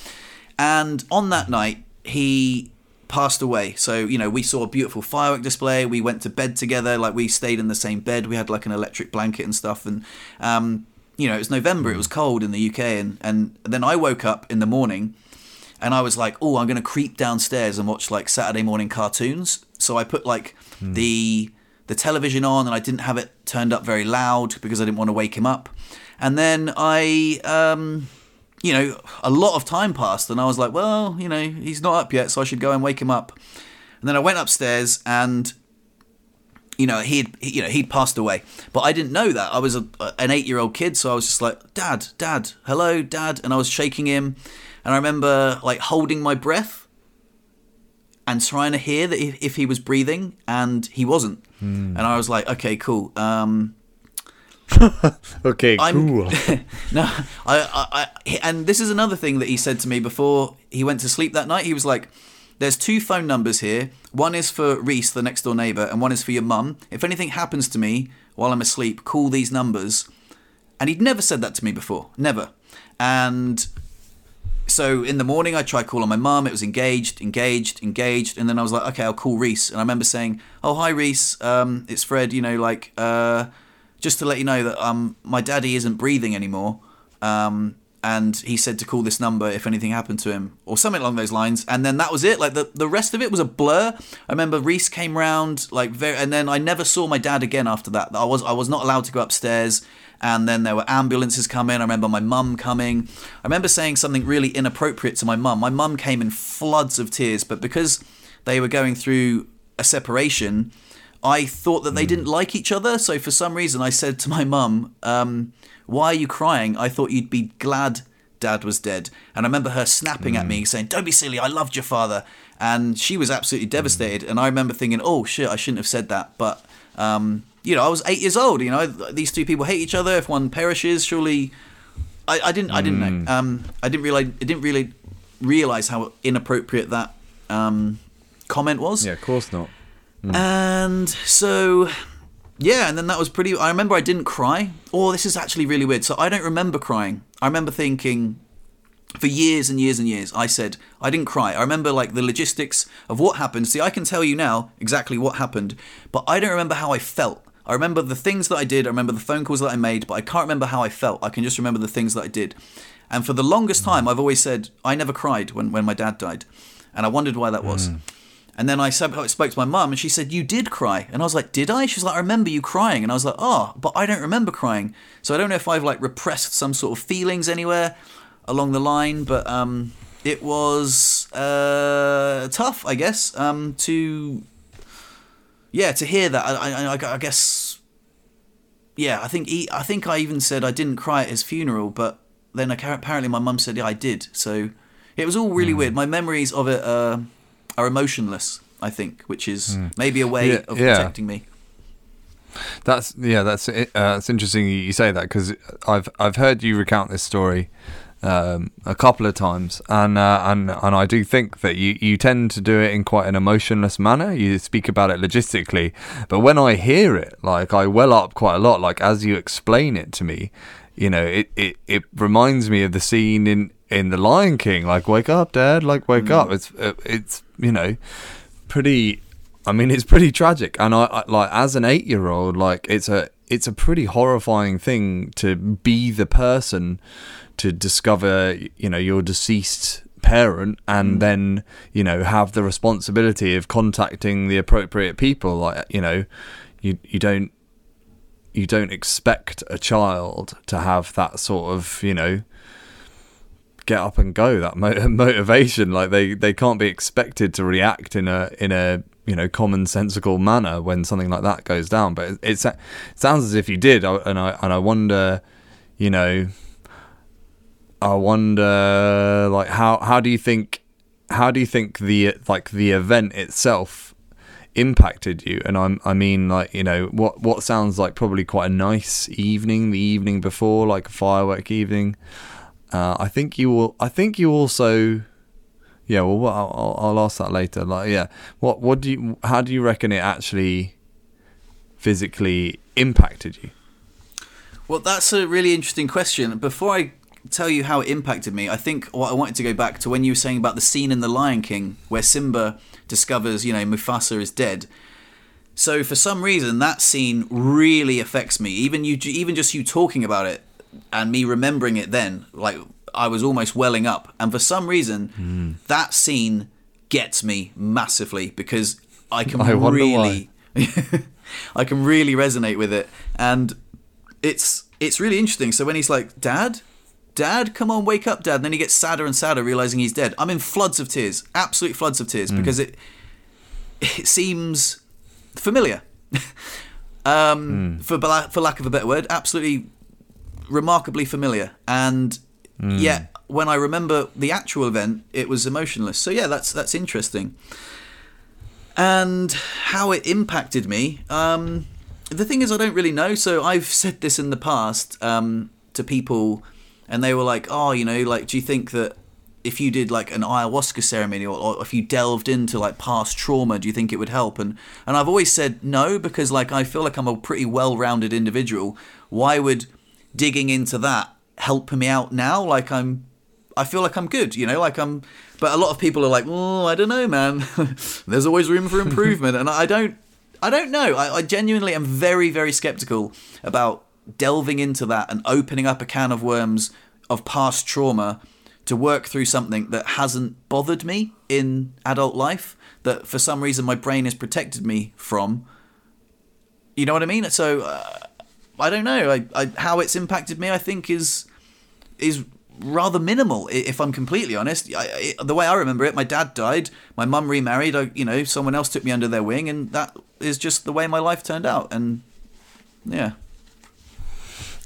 And on that night, he passed away. So, you know, we saw a beautiful firework display. We went to bed together. Like, we stayed in the same bed. We had like an electric blanket and stuff. And, um, you know, it was November. It was cold in the UK. And, and then I woke up in the morning and I was like, oh, I'm going to creep downstairs and watch like Saturday morning cartoons. So I put like the the television on and I didn't have it turned up very loud because I didn't want to wake him up. And then I, um, you know, a lot of time passed and I was like, well, you know, he's not up yet, so I should go and wake him up. And then I went upstairs and you know he'd you know he'd passed away but i didn't know that i was a, an eight year old kid so i was just like dad dad hello dad and i was shaking him and i remember like holding my breath and trying to hear that if, if he was breathing and he wasn't and i was like okay cool um Okay, I'm- cool. no, I, I, I, and this is another thing that he said to me before he went to sleep that night. He was like, "There's two phone numbers here. One is for Reese, the next door neighbor, and one is for your mum. If anything happens to me while I'm asleep, call these numbers." And he'd never said that to me before, never. And so in the morning, I tried calling my mum. It was engaged, engaged, engaged, and then I was like, okay, I'll call Reese. And I remember saying, "Oh, hi, Reese. Um, it's Fred. You know, like, uh, just to let you know that um, my daddy isn't breathing anymore." Um, and he said to call this number if anything happened to him, or something along those lines. And then that was it. Like the the rest of it was a blur. I remember Reese came round, like very, and then I never saw my dad again after that. I was I was not allowed to go upstairs and then there were ambulances coming. I remember my mum coming. I remember saying something really inappropriate to my mum. My mum came in floods of tears, but because they were going through a separation, I thought that they didn't like each other. So for some reason, I said to my mum, um, "Why are you crying? I thought you'd be glad." Dad was dead, and I remember her snapping at me, saying, "Don't be silly! I loved your father," and she was absolutely devastated. And I remember thinking, "Oh shit! I shouldn't have said that." But um, you know, I was eight years old. You know, these two people hate each other. If one perishes, surely. I, I didn't. I didn't know. Um, I didn't realize. I didn't really realize how inappropriate that um, comment was. yeah, of course not. And so, yeah, and then that was pretty. I remember I didn't cry. Oh, this is actually really weird. So I don't remember crying. I remember thinking, for years and years and years, I said I didn't cry. I remember like the logistics of what happened. See, I can tell you now exactly what happened, but I don't remember how I felt. I remember the things that I did. I remember the phone calls that I made, but I can't remember how I felt. I can just remember the things that I did. And for the longest hmm. time, I've always said I never cried when, when my dad died, and I wondered why that was. Hmm. And then I spoke to my mum, and she said, "You did cry." And I was like, "Did I?" She was like, "I remember you crying." And I was like, "Oh, but I don't remember crying." So I don't know if I've like repressed some sort of feelings anywhere along the line, but um, it was uh, tough, I guess, um, to yeah to hear that. I, I, I guess yeah, I think he, I think I even said I didn't cry at his funeral, but then apparently my mum said yeah I did. So it was all really mm. weird. My memories of it. Uh, are emotionless. I think, which is mm. maybe a way yeah, of protecting me. That's yeah, that's uh, that's interesting. You say that because I've I've heard you recount this story um, a couple of times, and uh, and and I do think that you you tend to do it in quite an emotionless manner. You speak about it logistically, but when I hear it, like I well up quite a lot. Like as you explain it to me, you know, it it, it reminds me of the scene in in the Lion King, like "Wake up, Dad!" Like "Wake mm. up!" It's uh, it's you know pretty. I mean, it's pretty tragic, and I, I like as an eight year old, like it's a it's a pretty horrifying thing to be the person to discover you know your deceased parent and mm. then you know have the responsibility of contacting the appropriate people like you know you you don't you don't expect a child to have that sort of you know get up and go that motivation. Like they they can't be expected to react in a in a you know commonsensical manner when something like that goes down. But it, it sounds as if you did uh, and i and i wonder you know i wonder like how how do you think how do you think the like the event itself impacted you? And i'm i mean like you know what what sounds like probably quite a nice evening the evening before like a firework evening uh, I think you will. I think you also. Yeah, well, I'll, I'll ask that later. Like, yeah, what, what do you? How do you reckon it actually physically impacted you? Well, that's a really interesting question. Before I tell you how it impacted me, I think what I wanted to go back to when you were saying about the scene in The Lion King where Simba discovers, you know, Mufasa is dead. So for some reason, that scene really affects me. Even you, even just you talking about it, and me remembering it then, like I was almost welling up. And for some reason, mm. that scene gets me massively because I can I really, I can really resonate with it, and it's it's really interesting. So when he's like, "Dad, Dad, come on, wake up, Dad," and then he gets sadder and sadder, realizing he's dead. I'm in floods of tears, absolute floods of tears, mm. because it it seems familiar. um, mm. for for lack of a better word, absolutely remarkably familiar. And mm. yet, when I remember the actual event, it was emotionless. So yeah, that's that's interesting. And how it impacted me. Um, the thing is, I don't really know. So I've said this in the past um, to people, and they were like, "Oh, you know, like, do you think that if you did like an ayahuasca ceremony or, or, if you delved into like past trauma do you think it would help and and I've always said no because like I feel like I'm a pretty well-rounded individual why would digging into that helping me out now. Like I'm, I feel like I'm good, you know, like I'm. But a lot of people are like, oh, I don't know, man. There's always room for improvement, and I don't, I don't know. I, I genuinely am very, very skeptical about delving into that and opening up a can of worms of past trauma to work through something that hasn't bothered me in adult life that for some reason my brain has protected me from you know what i mean so uh, I don't know. I, I, how it's impacted me, I think, is is rather minimal. If I'm completely honest, I, the way I remember it, my dad died, my mum remarried. I, you know, someone else took me under their wing, and that is just the way my life turned out. And yeah.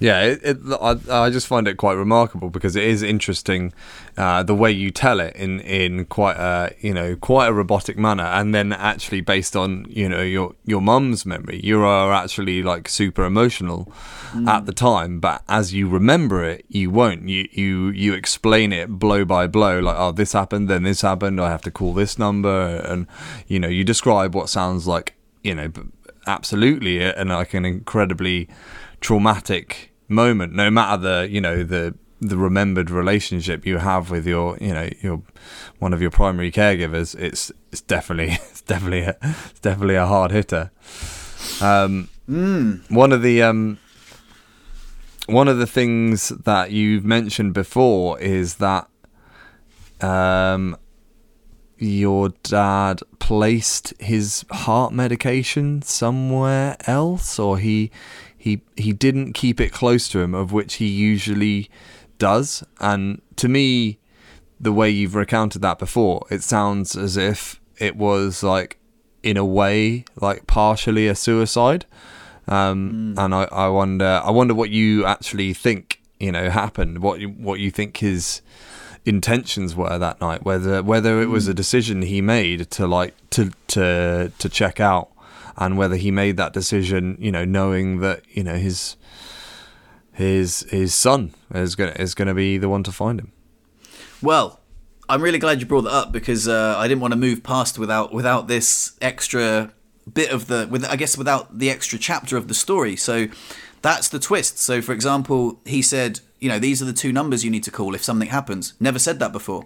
Yeah, it, it, I, I just find it quite remarkable because it is interesting uh, the way you tell it in, in quite a you know quite a robotic manner, and then actually based on you know your your mum's memory, you are actually like super emotional mm. at the time, but as you remember it, you won't. You you you explain it blow by blow, like oh this happened, then this happened. I have to call this number, and you know you describe what sounds like you know absolutely and like an incredibly traumatic moment, no matter the you know the the remembered relationship you have with your you know your one of your primary caregivers, it's it's definitely it's definitely a, it's definitely a hard hitter. Um, One of the um, one of the things that you've mentioned before is that um, your dad placed his heart medication somewhere else, or he he he didn't keep it close to him, of which he usually does. And to me, the way you've recounted that before, it sounds as if it was like, in a way, like partially a suicide. Um, And I, I wonder, I wonder what you actually think, you know, happened. What you, what you think his intentions were that night. Whether whether it was a decision he made to like to to to check out, and whether he made that decision, you know, knowing that you know his his his son is gonna is gonna be the one to find him. Well, I'm really glad you brought that up because uh, I didn't want to move past without without this extra bit of the with I guess without the extra chapter of the story. So that's the twist. So for example, he said, you know, these are the two numbers you need to call if something happens. Never said that before.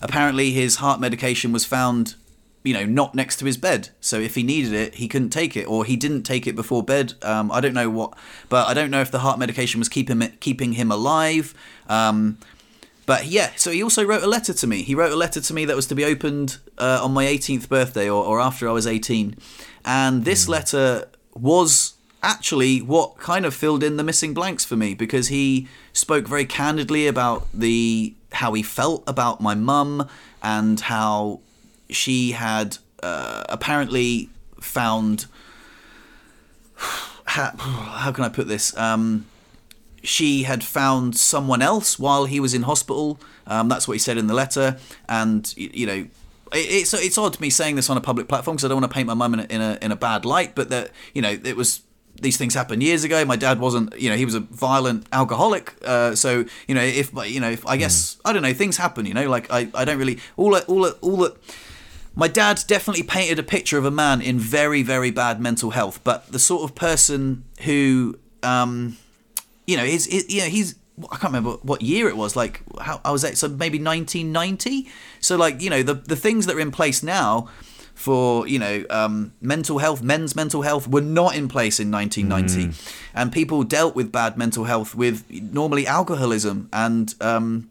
Apparently his heart medication was found you know, not next to his bed. So if he needed it, he couldn't take it, or he didn't take it before bed. Um, I don't know what, but I don't know if the heart medication was keeping keeping him alive. Um, but yeah, so he also wrote a letter to me. He wrote a letter to me that was to be opened uh, on my 18th birthday or, or after I was 18. And this letter was actually what kind of filled in the missing blanks for me because he spoke very candidly about the how he felt about my mum and how she had uh, apparently found how, how can I put this? Um, she had found someone else while he was in hospital. Um, that's what he said in the letter, and y- you know, it, it's it's odd to me saying this on a public platform because I don't want to paint my mum in a, in a in a bad light. But that you know, it was these things happened years ago. My dad wasn't, you know, he was a violent alcoholic. Uh, so you know, if you know, if I guess I don't know, things happen. You know, like I, I don't really all all all that. My dad definitely painted a picture of a man in very very bad mental health, but the sort of person who. Um, you know, is, he, you know, he's, I can't remember what year it was, like, how, I was at, so maybe 1990? So, like, you know, the, the things that are in place now for, you know, um, mental health, men's mental health, were not in place in 1990. And people dealt with bad mental health with normally alcoholism and, um,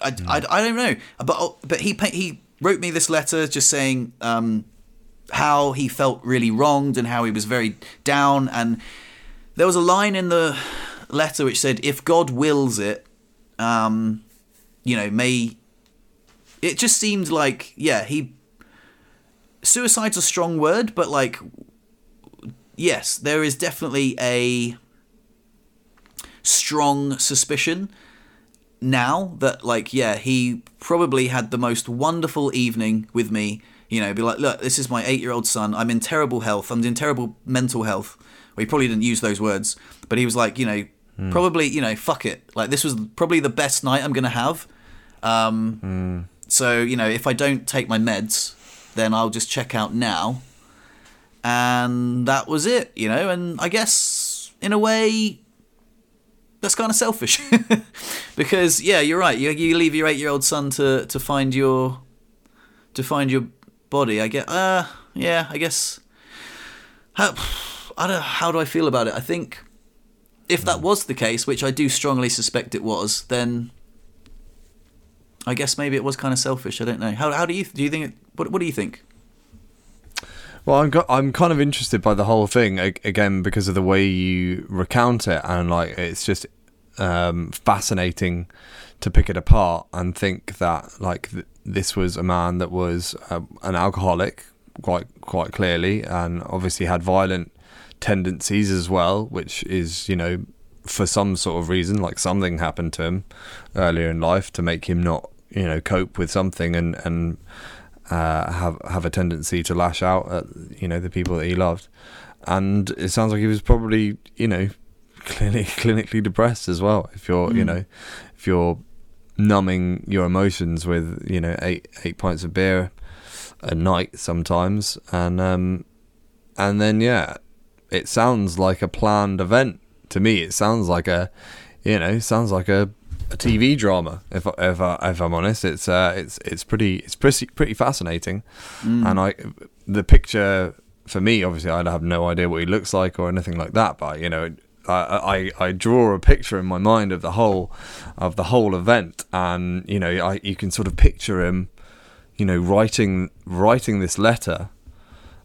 I, I, I don't know, but but he he wrote me this letter just saying um, how he felt really wronged and how he was very down and there was a line in the letter which said, "If God wills it, um, you know, may." It just seemed like, yeah, he. Suicide's a strong word, but like, yes, there is definitely a strong suspicion now that, like, yeah, he probably had the most wonderful evening with me. You know, be like, look, this is my eight-year-old son. I'm in terrible health. I'm in terrible mental health. Well, he probably didn't use those words, but he was like, you know, probably, you know, fuck it. Like this was probably the best night I'm gonna have. Um, So you know, if I don't take my meds, then I'll just check out now. And that was it, you know. And I guess in a way, that's kind of selfish, because yeah, you're right. You you leave your eight year old son to to find your to find your body. I get uh yeah, I guess. How, I don't. How do I feel about it? I think if that was the case, which I do strongly suspect it was, then I guess maybe it was kind of selfish. I don't know. How how do you do you think? It, what what do you think? Well, I'm go- I'm kind of interested by the whole thing again because of the way you recount it, and like it's just um, fascinating to pick it apart and think that like th- this was a man that was uh, an alcoholic, quite quite clearly, and obviously had violent tendencies as well, which is you know for some sort of reason, like something happened to him earlier in life to make him not you know cope with something and and uh, have have a tendency to lash out at you know the people that he loved, and it sounds like he was probably you know clinic, clinically depressed as well. If you're you know if you're numbing your emotions with you know eight eight pints of beer a night sometimes, and um and then yeah, it sounds like a planned event to me. It sounds like a you know sounds like a a TV drama. If I- if I, if I'm honest, it's uh, it's it's pretty it's pretty pretty fascinating, and I the picture for me, obviously, I'd have no idea what he looks like or anything like that. But you know, I, I, I draw a picture in my mind of the whole of the whole event, and you know, I, you can sort of picture him, you know, writing writing this letter,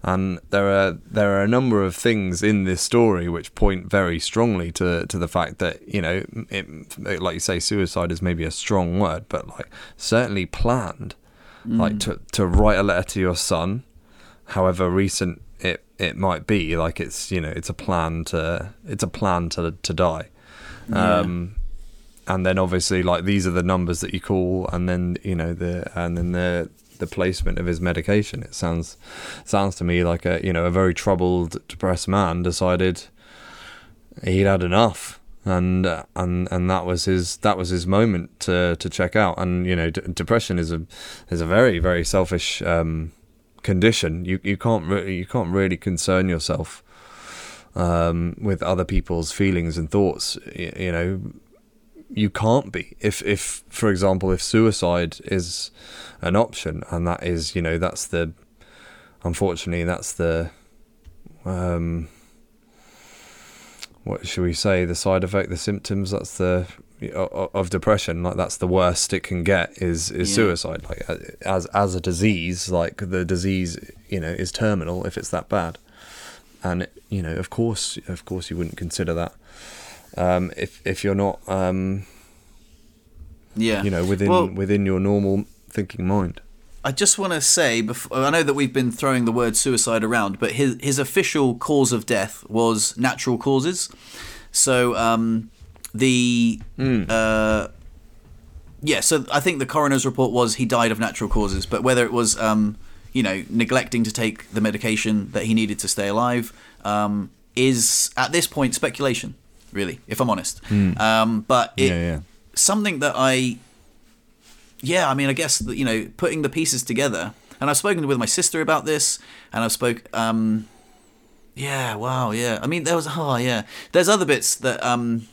and there are there are a number of things in this story which point very strongly to to the fact that you know, it, like you say, suicide is maybe a strong word, but like certainly planned, mm. like to to write a letter to your son, however recent it it might be like it's you know it's a plan to it's a plan to to die yeah. um and then obviously like these are the numbers that you call and then you know the and then the the placement of his medication it sounds sounds to me like a you know a very troubled depressed man decided he'd had enough and uh, and and that was his that was his moment to to check out and you know d- depression is a is a very very selfish um condition. You you can't really you can't really concern yourself um, with other people's feelings and thoughts. You, you, know, you can't be. If if for example if suicide is an option and that is you know that's the unfortunately that's the um, what should we say the side effect the symptoms that's the of depression like that's the worst it can get is is yeah. suicide. Like as as a disease like the disease you know is terminal if it's that bad. And you know of course of course you wouldn't consider that um, if if you're not um, yeah you know within well, within your normal thinking mind I just want to say, before, I know that we've been throwing the word suicide around, but his his official cause of death was natural causes. So um, the mm. uh, yeah, so I think the coroner's report was he died of natural causes, but whether it was um, you know neglecting to take the medication that he needed to stay alive um, is at this point speculation, really, if I'm honest. Mm. Um, but it, yeah, yeah. something that I yeah, I mean, I guess you know putting the pieces together, and I've spoken with my sister about this, and I've spoke. Um, yeah, wow, yeah. I mean, there was oh yeah. There's other bits that um,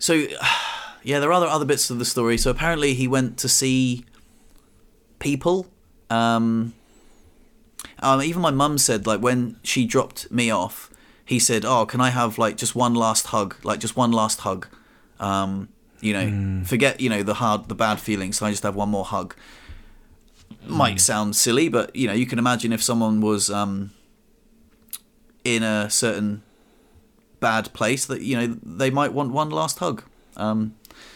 so, yeah, there are other other bits of the story. So apparently, he went to see people. Um, um, even my mum said like when she dropped me off, he said, "Oh, can I have like just one last hug? Like just one last hug." Um, you know, mm. forget you know the hard, the bad feelings. So I just have one more hug. Mm. Might sound silly, but you know, you can imagine if someone was um, in a certain bad place that you know they might want one last hug. Um,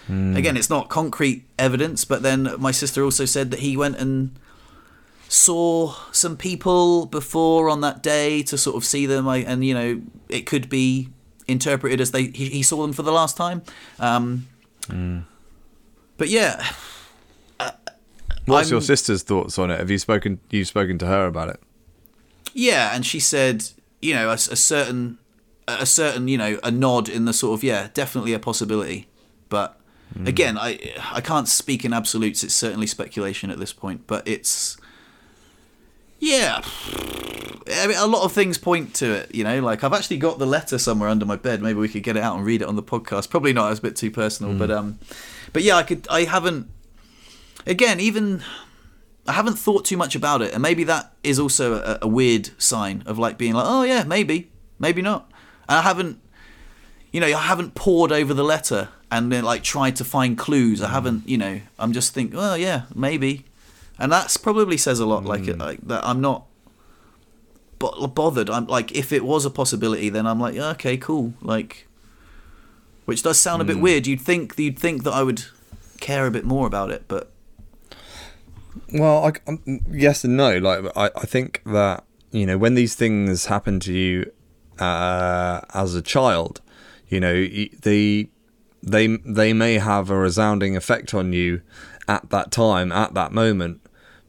mm. Again, it's not concrete evidence, but then my sister also said that he went and saw some people before on that day to sort of see them, and you know it could be interpreted as they he, he saw them for the last time. Um, mm. But yeah. Uh, What's I'm, your sister's thoughts on it? Have you spoken? You've spoken to her about it? Yeah, and she said, you know, a, a certain a certain you know a nod in the sort of yeah definitely a possibility but mm. again i i can't speak in absolutes it's certainly speculation at this point but it's yeah I mean, a lot of things point to it you know like i've actually got the letter somewhere under my bed maybe we could get it out and read it on the podcast probably not it's a bit too personal mm. but um but yeah i could i haven't again even I haven't thought too much about it, and maybe that is also a, a, weird sign of like being like, oh yeah, maybe, maybe not. I haven't, you know, I haven't poured over the letter and then like tried to find clues. I haven't, you know, I'm just thinking, well, yeah, maybe, and that's probably says a lot. Like, mm. like that, I'm not bothered. I'm like, if it was a possibility, then I'm like, yeah, okay, cool. Like, which does sound a bit mm. weird. You'd think you'd think that I would care a bit more about it, but well, I, um, yes and no. Like, I, I think that you know when these things happen to you uh, as a child. You know, they they they may have a resounding effect on you at that time, at that moment,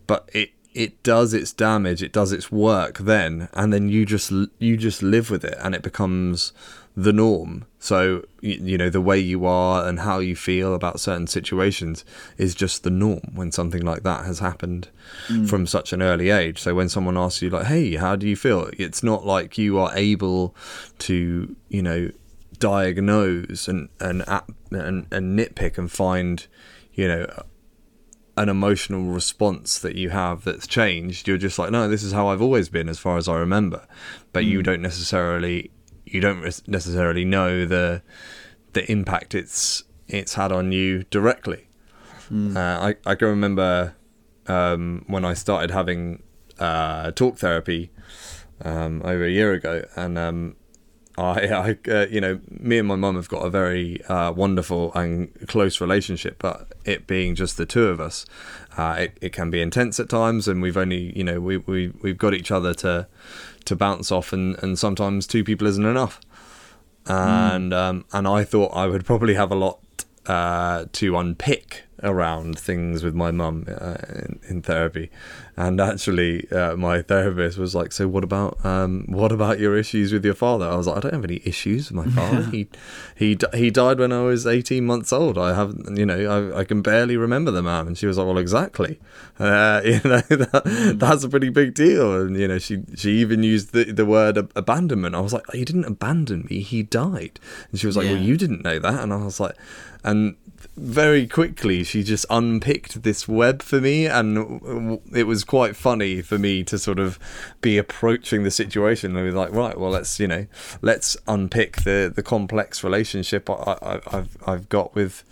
but it it does its damage, it does its work then, and then you just you just live with it, and it becomes the norm. So you, you know the way you are and how you feel about certain situations is just the norm when something like that has happened mm. from such an early age. So when someone asks you like, "Hey, how do you feel?" It's not like you are able to you know diagnose and and and, and nitpick and find you know an emotional response that you have that's changed. You're just like, no, this is how I've always been, as far as I remember. But you don't necessarily you don't necessarily know the the impact it's it's had on you directly. Uh, I I can remember um, when I started having uh, talk therapy um, over a year ago, and um, I, I uh, you know, me and my mum have got a very uh, wonderful and close relationship, but it being just the two of us, uh, it, it can be intense at times, and we've only, you know, we we we've got each other to to bounce off, and and sometimes two people isn't enough, and um, and I thought I would probably have a lot uh, to unpick around things with my mum uh, in, in therapy, and actually, uh, my therapist was like, "So what about um, what about your issues with your father?" I was like, "I don't have any issues with my father. he he he died when I was eighteen months old. I have you know I, I can barely remember the man." And she was like, "Well, exactly. Uh, you know that, that's a pretty big deal." And you know she she even used the the word ab- abandonment. I was like, "He didn't abandon me. He died." And she was like, Yeah. "Well, you didn't know that." And I was like, and very quickly she just unpicked this web for me and it was quite funny for me to sort of be approaching the situation and be like right well let's you know let's unpick the the complex relationship I, I, I've I've got with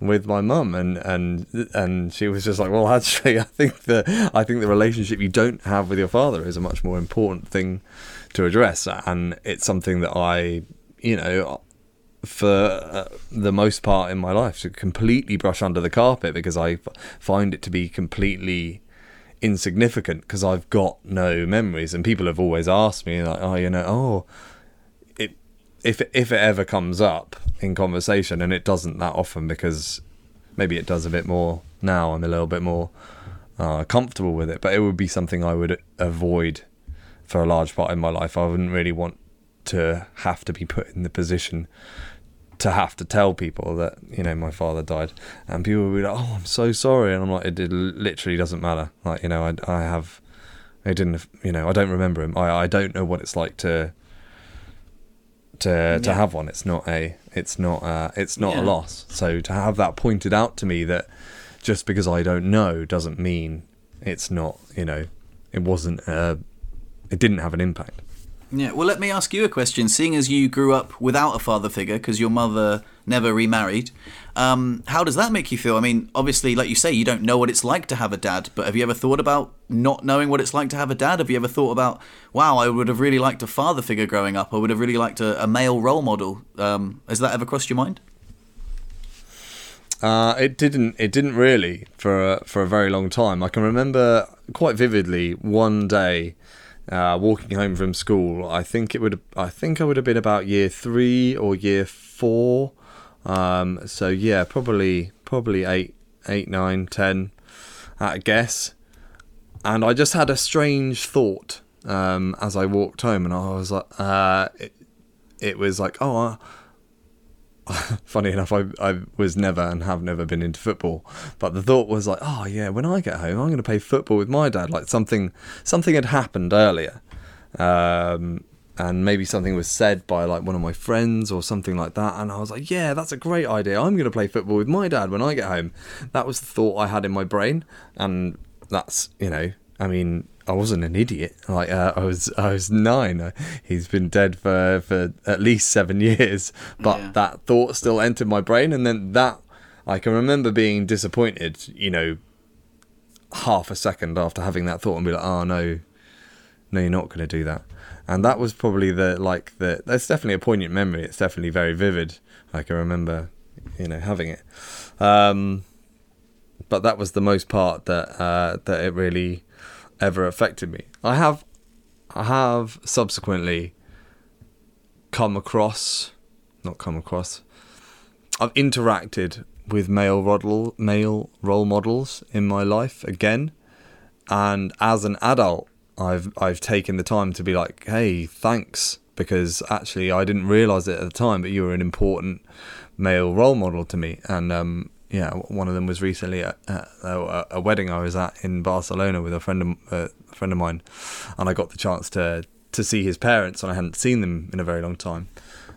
with my mum. And and and she was just like well actually I think the I think the relationship you don't have with your father is a much more important thing to address. And it's something that I you know for uh, the most part in my life to completely brush under the carpet because I find it to be completely insignificant because I've got no memories and people have always asked me like oh you know oh it if if it ever comes up in conversation and it doesn't that often because maybe it does a bit more now I'm a little bit more uh, comfortable with it but it would be something I would avoid for a large part in my life. I wouldn't really want to have to be put in the position to have to tell people that you know my father died. And people would be like oh i'm so sorry. And i'm like it, it literally doesn't matter. Like you know i, I have i didn't you know i don't remember him. I, I don't know what it's like to to to have one. It's not a it's not a, it's not Yeah. a loss. So to have that pointed out to me that just because i don't know doesn't mean it's not you know it wasn't uh it didn't have an impact Yeah, well, let me ask you a question. Seeing as you grew up without a father figure because your mother never remarried, um, how does that make you feel? I mean, obviously, like you say, you don't know what it's like to have a dad, but have you ever thought about not knowing what it's like to have a dad? Have you ever thought about, wow, I would have really liked a father figure growing up, I would have really liked a, a male role model? Um, has that ever crossed your mind? Uh, it didn't. It didn't really for a, for a very long time. I can remember quite vividly one day uh, walking home from school. I think it would. I think I would have been about year three or year four. Um, so yeah, probably probably eight, eight, nine, ten, at a guess. And I just had a strange thought um, as I walked home, and I was like, uh, it, it was like, oh. Funny enough, I, I was never and have never been into football, but the thought was like, oh yeah, when I get home, I'm going to play football with my dad. Like something, something had happened earlier, um, and maybe something was said by like one of my friends or something like that, and I was like, yeah, that's a great idea. I'm going to play football with my dad when I get home. That was the thought I had in my brain, and that's you know, I mean, I wasn't an idiot. Like uh, I was, I was nine. Uh, He's been dead for for at least seven years, but Yeah. that thought still entered my brain, and then that I can remember being disappointed. You know, half a second after having that thought, and be like, oh no, no, you're not going to do that. And that was probably the like the. That's definitely a poignant memory. It's definitely very vivid. I can remember, you know, having it. Um, but that was the most part that uh, that it really ever affected me. I have I have subsequently come across not come across I've interacted with male model male role models in my life again. And as an adult I've I've taken the time to be like hey thanks. Because actually I didn't realize it at the time but you were an important male role model to me. And um yeah one of them was recently at, at a, a wedding I was at in Barcelona with a friend of, uh, a friend of mine and I got the chance to to see his parents and I hadn't seen them in a very long time.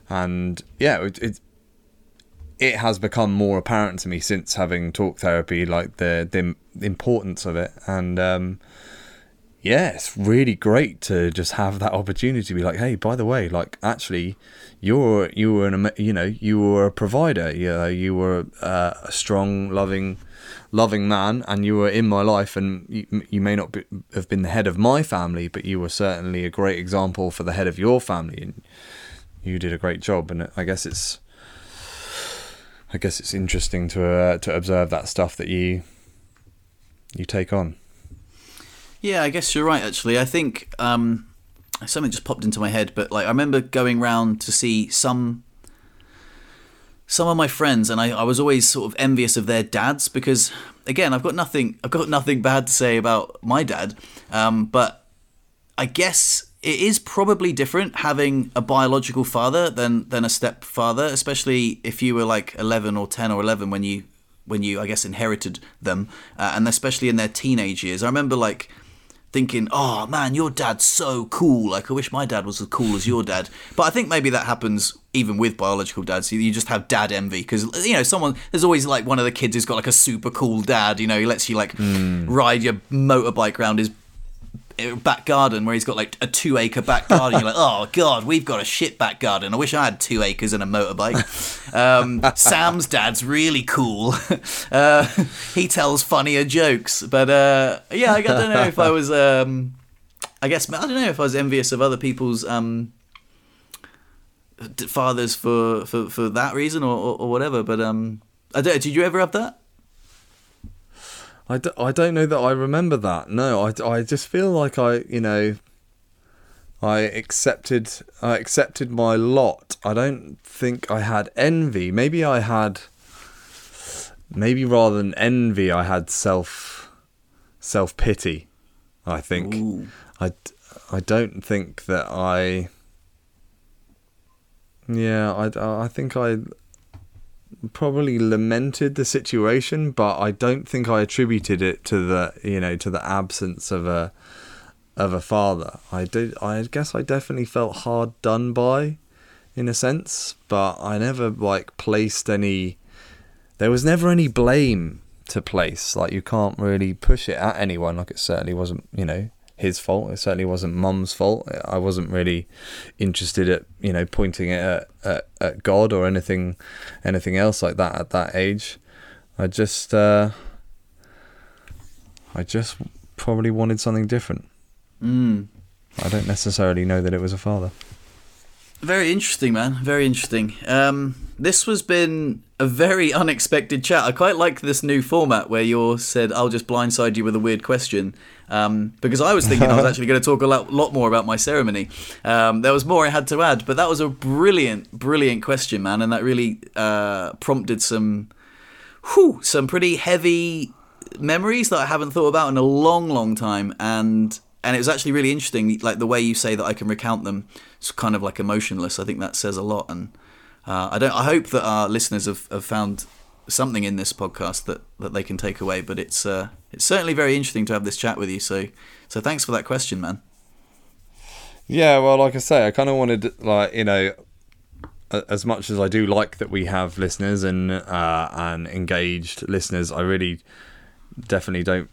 And yeah it, it it has become more apparent to me since having talk therapy, like the the, importance of it, and um, yeah, it's really great to just have that opportunity to be like, hey, by the way, like actually, you're you were an you know you were a provider, you know, you were uh, a strong, loving, loving man, and you were in my life, and you, you may not be, have been the head of my family, but you were certainly a great example for the head of your family, and you did a great job, and I guess it's I guess it's interesting to uh, to observe that stuff that you you take on. Yeah, I guess you're right. Actually, I think um, something just popped into my head, but like I remember going round to see some some of my friends, and I, I was always sort of envious of their dads because, again, I've got nothing I've got nothing bad to say about my dad, um, but I guess it is probably different having a biological father than than a stepfather, especially if you were like 11 or 10 or 11 when you when you I guess inherited them, uh, and especially in their teenage years. I remember like thinking, "Oh man, your dad's so cool. Like I wish my dad was as cool as your dad." But I think maybe that happens even with biological dads. You just have dad envy because you know someone there's always like one of the kids who's got like a super cool dad. You know, he lets you like mm. ride your motorbike around his back garden where he's got like a two acre back garden. You're like, oh god, we've got a shit back garden. I wish I had two acres and a motorbike. Um, Sam's dad's really cool. Uh, he tells funnier jokes, but uh, yeah, I don't know if I was. Um, I guess I don't know if I was envious of other people's um, fathers for, for, for that reason or, or, or whatever. But um, I don't. Did you ever have that? I d- I don't know that I remember that. No, I, I just feel like I, you know, I accepted I accepted my lot. I don't think I had envy. Maybe I had maybe rather than envy I had self self pity. I think Ooh. I I don't think that I yeah, I I think I probably lamented the situation, but I don't think I attributed it to the you know to the absence of a of a father. I did. I guess I definitely felt hard done by, in a sense, but I never like placed any. There was never any blame to place. Like you can't really push it at anyone. Like it certainly wasn't. You know, his fault. It certainly wasn't mum's fault. I wasn't really interested at you know pointing it at, at, at God or anything anything else like that at that age. I just uh, I just probably wanted something different. Mm. I don't necessarily know that it was a father. Very interesting, man. Very interesting. Um, this has been a very unexpected chat. I quite like this new format where you said, "I'll just blindside you with a weird question," um, because I was thinking I was actually going to talk a lot, lot more about my ceremony. Um, there was more I had to add, but that was a brilliant, brilliant question, man, and that really uh, prompted some, whew, some pretty heavy memories that I haven't thought about in a long, long time, and and it was actually really interesting, like the way you say that I can recount them. It's kind of like emotionless. I think that says a lot, and uh, I don't. I hope that our listeners have, have found something in this podcast that, that they can take away. But it's uh, it's certainly very interesting to have this chat with you. So so thanks for that question, man. Yeah, well, like I say, I kind of wanted like you know, as much as I do like that we have listeners and uh, and engaged listeners, I really definitely don't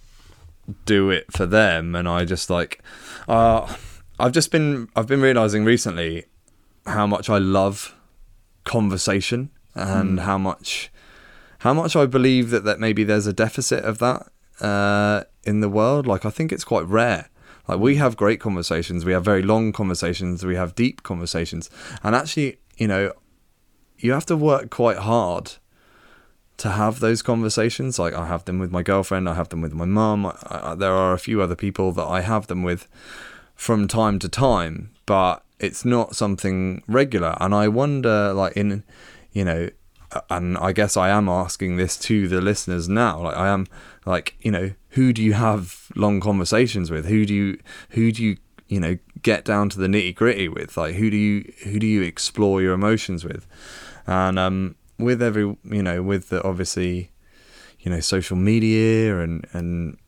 do it for them and I just like uh I've just been I've been realizing recently how much I love conversation and mm. how much how much I believe that that maybe there's a deficit of that uh in the world. Like I think it's quite rare. Like we have great conversations. We have very long conversations. We have deep conversations. And actually you know you have to work quite hard to have those conversations. Like I have them with my girlfriend, I have them with my mum. there are a few other people that I have them with from time to time, but it's not something regular. And I wonder, like in, you know, and I guess I am asking this to the listeners now. Like I am, like you know, who do you have long conversations with? Who do you, who do you, you know, get down to the nitty gritty with? Like who do you, who do you explore your emotions with? And um, with every you know with the obviously you know social media and and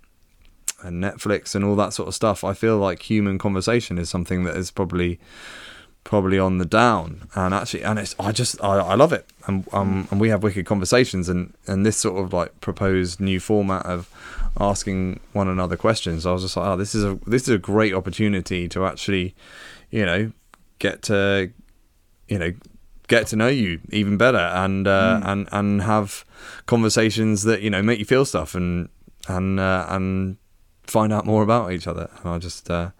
and Netflix and all that sort of stuff, I feel like human conversation is something that is probably probably on the down. And actually, and it's I just I, I love it, and um, and we have wicked conversations, and and this sort of like proposed new format of asking one another questions. I was just like, oh, this is a this is a great opportunity to actually, you know, get to, you know, get to know you even better and uh, Hmm. and and have conversations that you know make you feel stuff and and uh, and find out more about each other. And I just uh,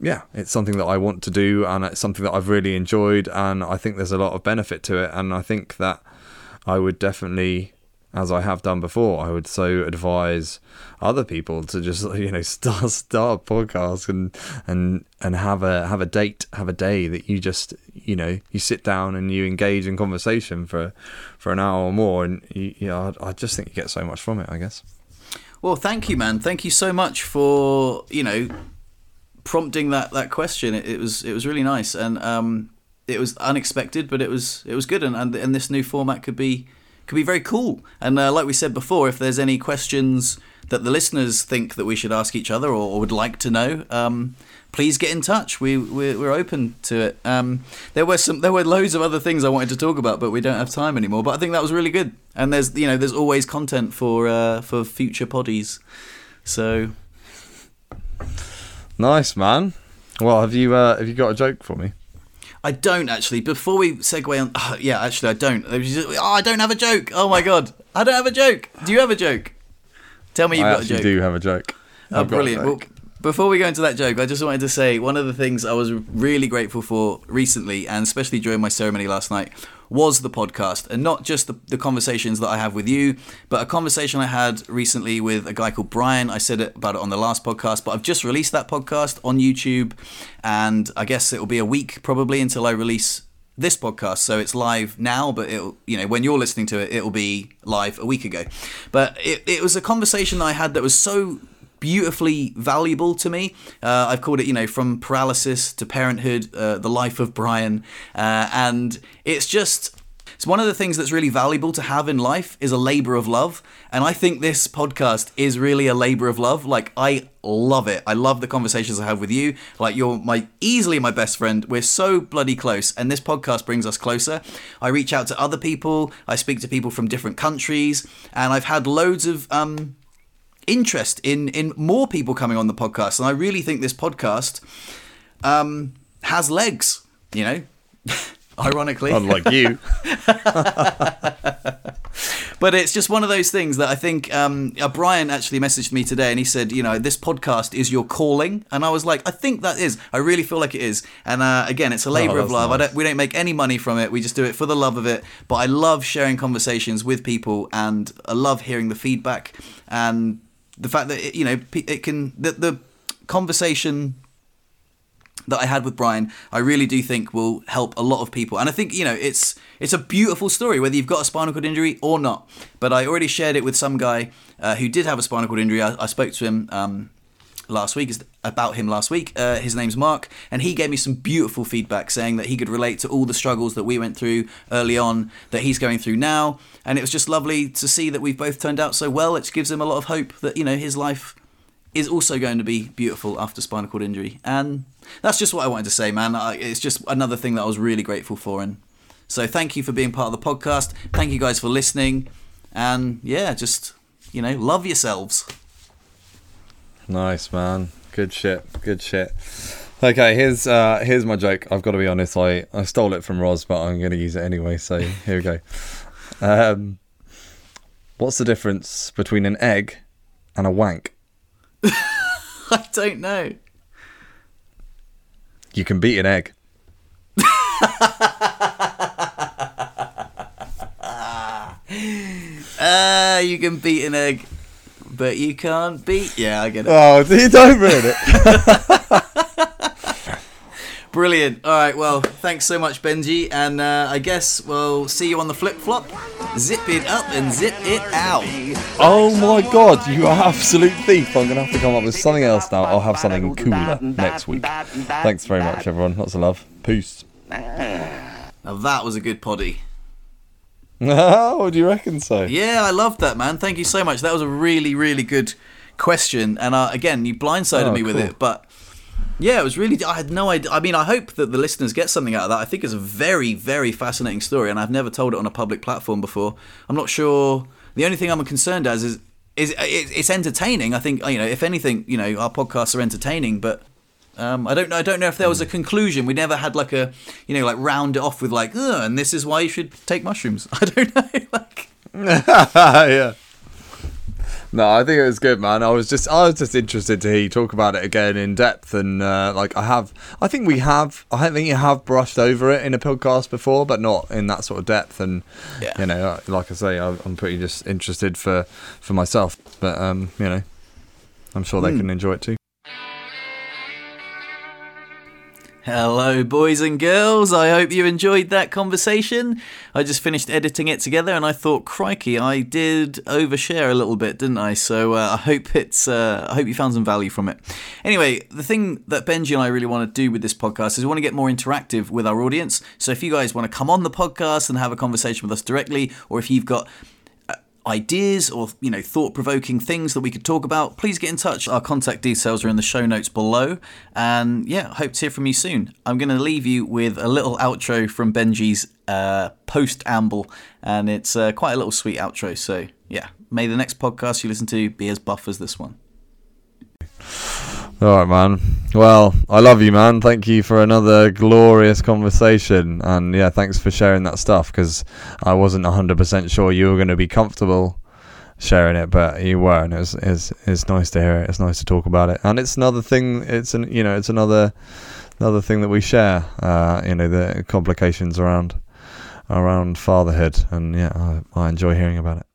yeah, it's something that I want to do and it's something that I've really enjoyed and I think there's a lot of benefit to it and I think that I would definitely as I have done before, I would so advise other people to just you know start start a podcast and and and have a have a date, have a day that you just you know you sit down and you engage in conversation for for an hour or more, and you, you know I, I just think you get so much from it. I guess. Well, thank you, man. Thank you so much for you know prompting that that question. It, it was it was really nice, and um, it was unexpected, but it was it was good, and and, and this new format could be could be very cool. And uh, like we said before, if there's any questions that the listeners think that we should ask each other or, or would like to know, um, please get in touch. We we're, we're open to it. Um, there were some there were loads of other things I wanted to talk about, but we don't have time anymore. But I think that was really good. And there's you know there's always content for uh, for future poddies. So Nice man. Well, have you uh, have you got a joke for me? I don't actually. Before we segue on, oh, yeah, actually, I don't. Just- Oh, I don't have a joke. Oh my god, I don't have a joke. Do you have a joke? Tell me you've I got a joke. do have a joke. Oh, I've brilliant. Well. Before we go into that joke, I just wanted to say one of the things I was really grateful for recently, and especially during my ceremony last night, was the podcast. And not just the, the conversations that I have with you, but a conversation I had recently with a guy called Brian. I said it, about it on the last podcast, but I've just released that podcast on YouTube. And I guess it'll be a week probably until I release this podcast so it's live now but it'll you know when you're listening to it it'll be live a week ago but it, it was a conversation i had that was so beautifully valuable to me uh, i've called it you know from paralysis to parenthood uh, the life of brian uh, and it's just it's one of the things that's really valuable to have in life is a labor of love. And I think this podcast is really a labor of love. Like I love it. I love the conversations I have with you. Like you're my easily my best friend. We're so bloody close and this podcast brings us closer. I reach out to other people. I speak to people from different countries and I've had loads of um interest in in more people coming on the podcast and I really think this podcast um has legs, you know. Ironically. Unlike you. But it's just one of those things that I think um, uh, Brian actually messaged me today and he said, you know, this podcast is your calling. And I was like, I think that is. I really feel like it is. And uh, again, it's a labor of that's love. I nice. don't, we don't make any money from it. We just do it for the love of it. But I love sharing conversations with people and I love hearing the feedback and the fact that, it, you know, it can, the, the conversation that I had with Brian, I really do think will help a lot of people. And I think you know it's it's a beautiful story whether you've got a spinal cord injury or not. But I already shared it with some guy uh, who did have a spinal cord injury. I, I spoke to him um, last week is about him last week. Uh, his name's Mark, and he gave me some beautiful feedback saying that he could relate to all the struggles that we went through early on that he's going through now. And it was just lovely to see that we've both turned out so well. It gives him a lot of hope that you know his life is also going to be beautiful after spinal cord injury. And that's just what I wanted to say, man. I, it's just another thing that I was really grateful for. And so thank you for being part of the podcast. Thank you guys for listening. And yeah, just, you know, love yourselves. Nice man. Good shit. Good shit. Okay, here's uh here's my joke. I've got to be honest, I, I stole it from Roz, but I'm gonna use it anyway, so here we go. Um what's the difference between an egg and a wank? I don't know. You can beat an egg. Uh, you can beat an egg, but you can't beat. Yeah, I get it. Oh, you don't ruin it. Brilliant. All right. Well, thanks so much, Benji. And uh, I guess we'll see you on the flip flop. Zip it up and zip it out. oh my god, you absolute thief. I'm gonna have to come up with something else now. I'll have something cooler next week. Thanks very much everyone. Lots of love. Peace. Now that was a good poddy. what do you reckon so? Yeah, I loved that, man. Thank you so much. That was a really, really good question. And uh, again, you blindsided Oh, me with cool. it, but Yeah, it was really. I had no idea. I mean, I hope that the listeners get something out of that. I think it's a very, very fascinating story, and I've never told it on a public platform before. I'm not sure. The only thing I'm concerned as is is it's entertaining. I think you know, if anything, you know, our podcasts are entertaining, but um, I don't know. I don't know if there was a conclusion. We never had like a, you know, like round it off with like, and this is why you should take mushrooms. I don't know. like, yeah. No, I think it was good, man. I was just, I was just interested to hear you talk about it again in depth, and uh, like I have, I think we have, I don't think you have brushed over it in a podcast before, but not in that sort of depth. And Yeah. you know, like I say, I'm I'm pretty just interested for for myself, but um, you know, I'm sure they can enjoy it too. Hello, boys and girls. I hope you enjoyed that conversation. I just finished editing it together, and I thought, crikey, I did overshare a little bit, didn't I? So uh, I hope it's. Uh, I hope you found some value from it. Anyway, the thing that Benji and I really want to do with this podcast is we want to get more interactive with our audience. So if you guys want to come on the podcast and have a conversation with us directly, or if you've got ideas or you know thought-provoking things that we could talk about please get in touch. Our contact details are in the show notes below. And yeah hope to hear from you soon. I'm going to leave you with a little outro from benji's uh, post amble and it's uh, quite a little sweet outro. So yeah may the next podcast you listen to be as buff as this one All right, man. Well, I love you, man. Thank you for another glorious conversation, and yeah, thanks for sharing that stuff because I wasn't hundred percent sure you were going to be comfortable sharing it, but you were, and it it's it's nice to hear it. It's nice to talk about it, and it's another thing. It's an you know, it's another another thing that we share. Uh, you know, the complications around around fatherhood, and yeah, I, I enjoy hearing about it.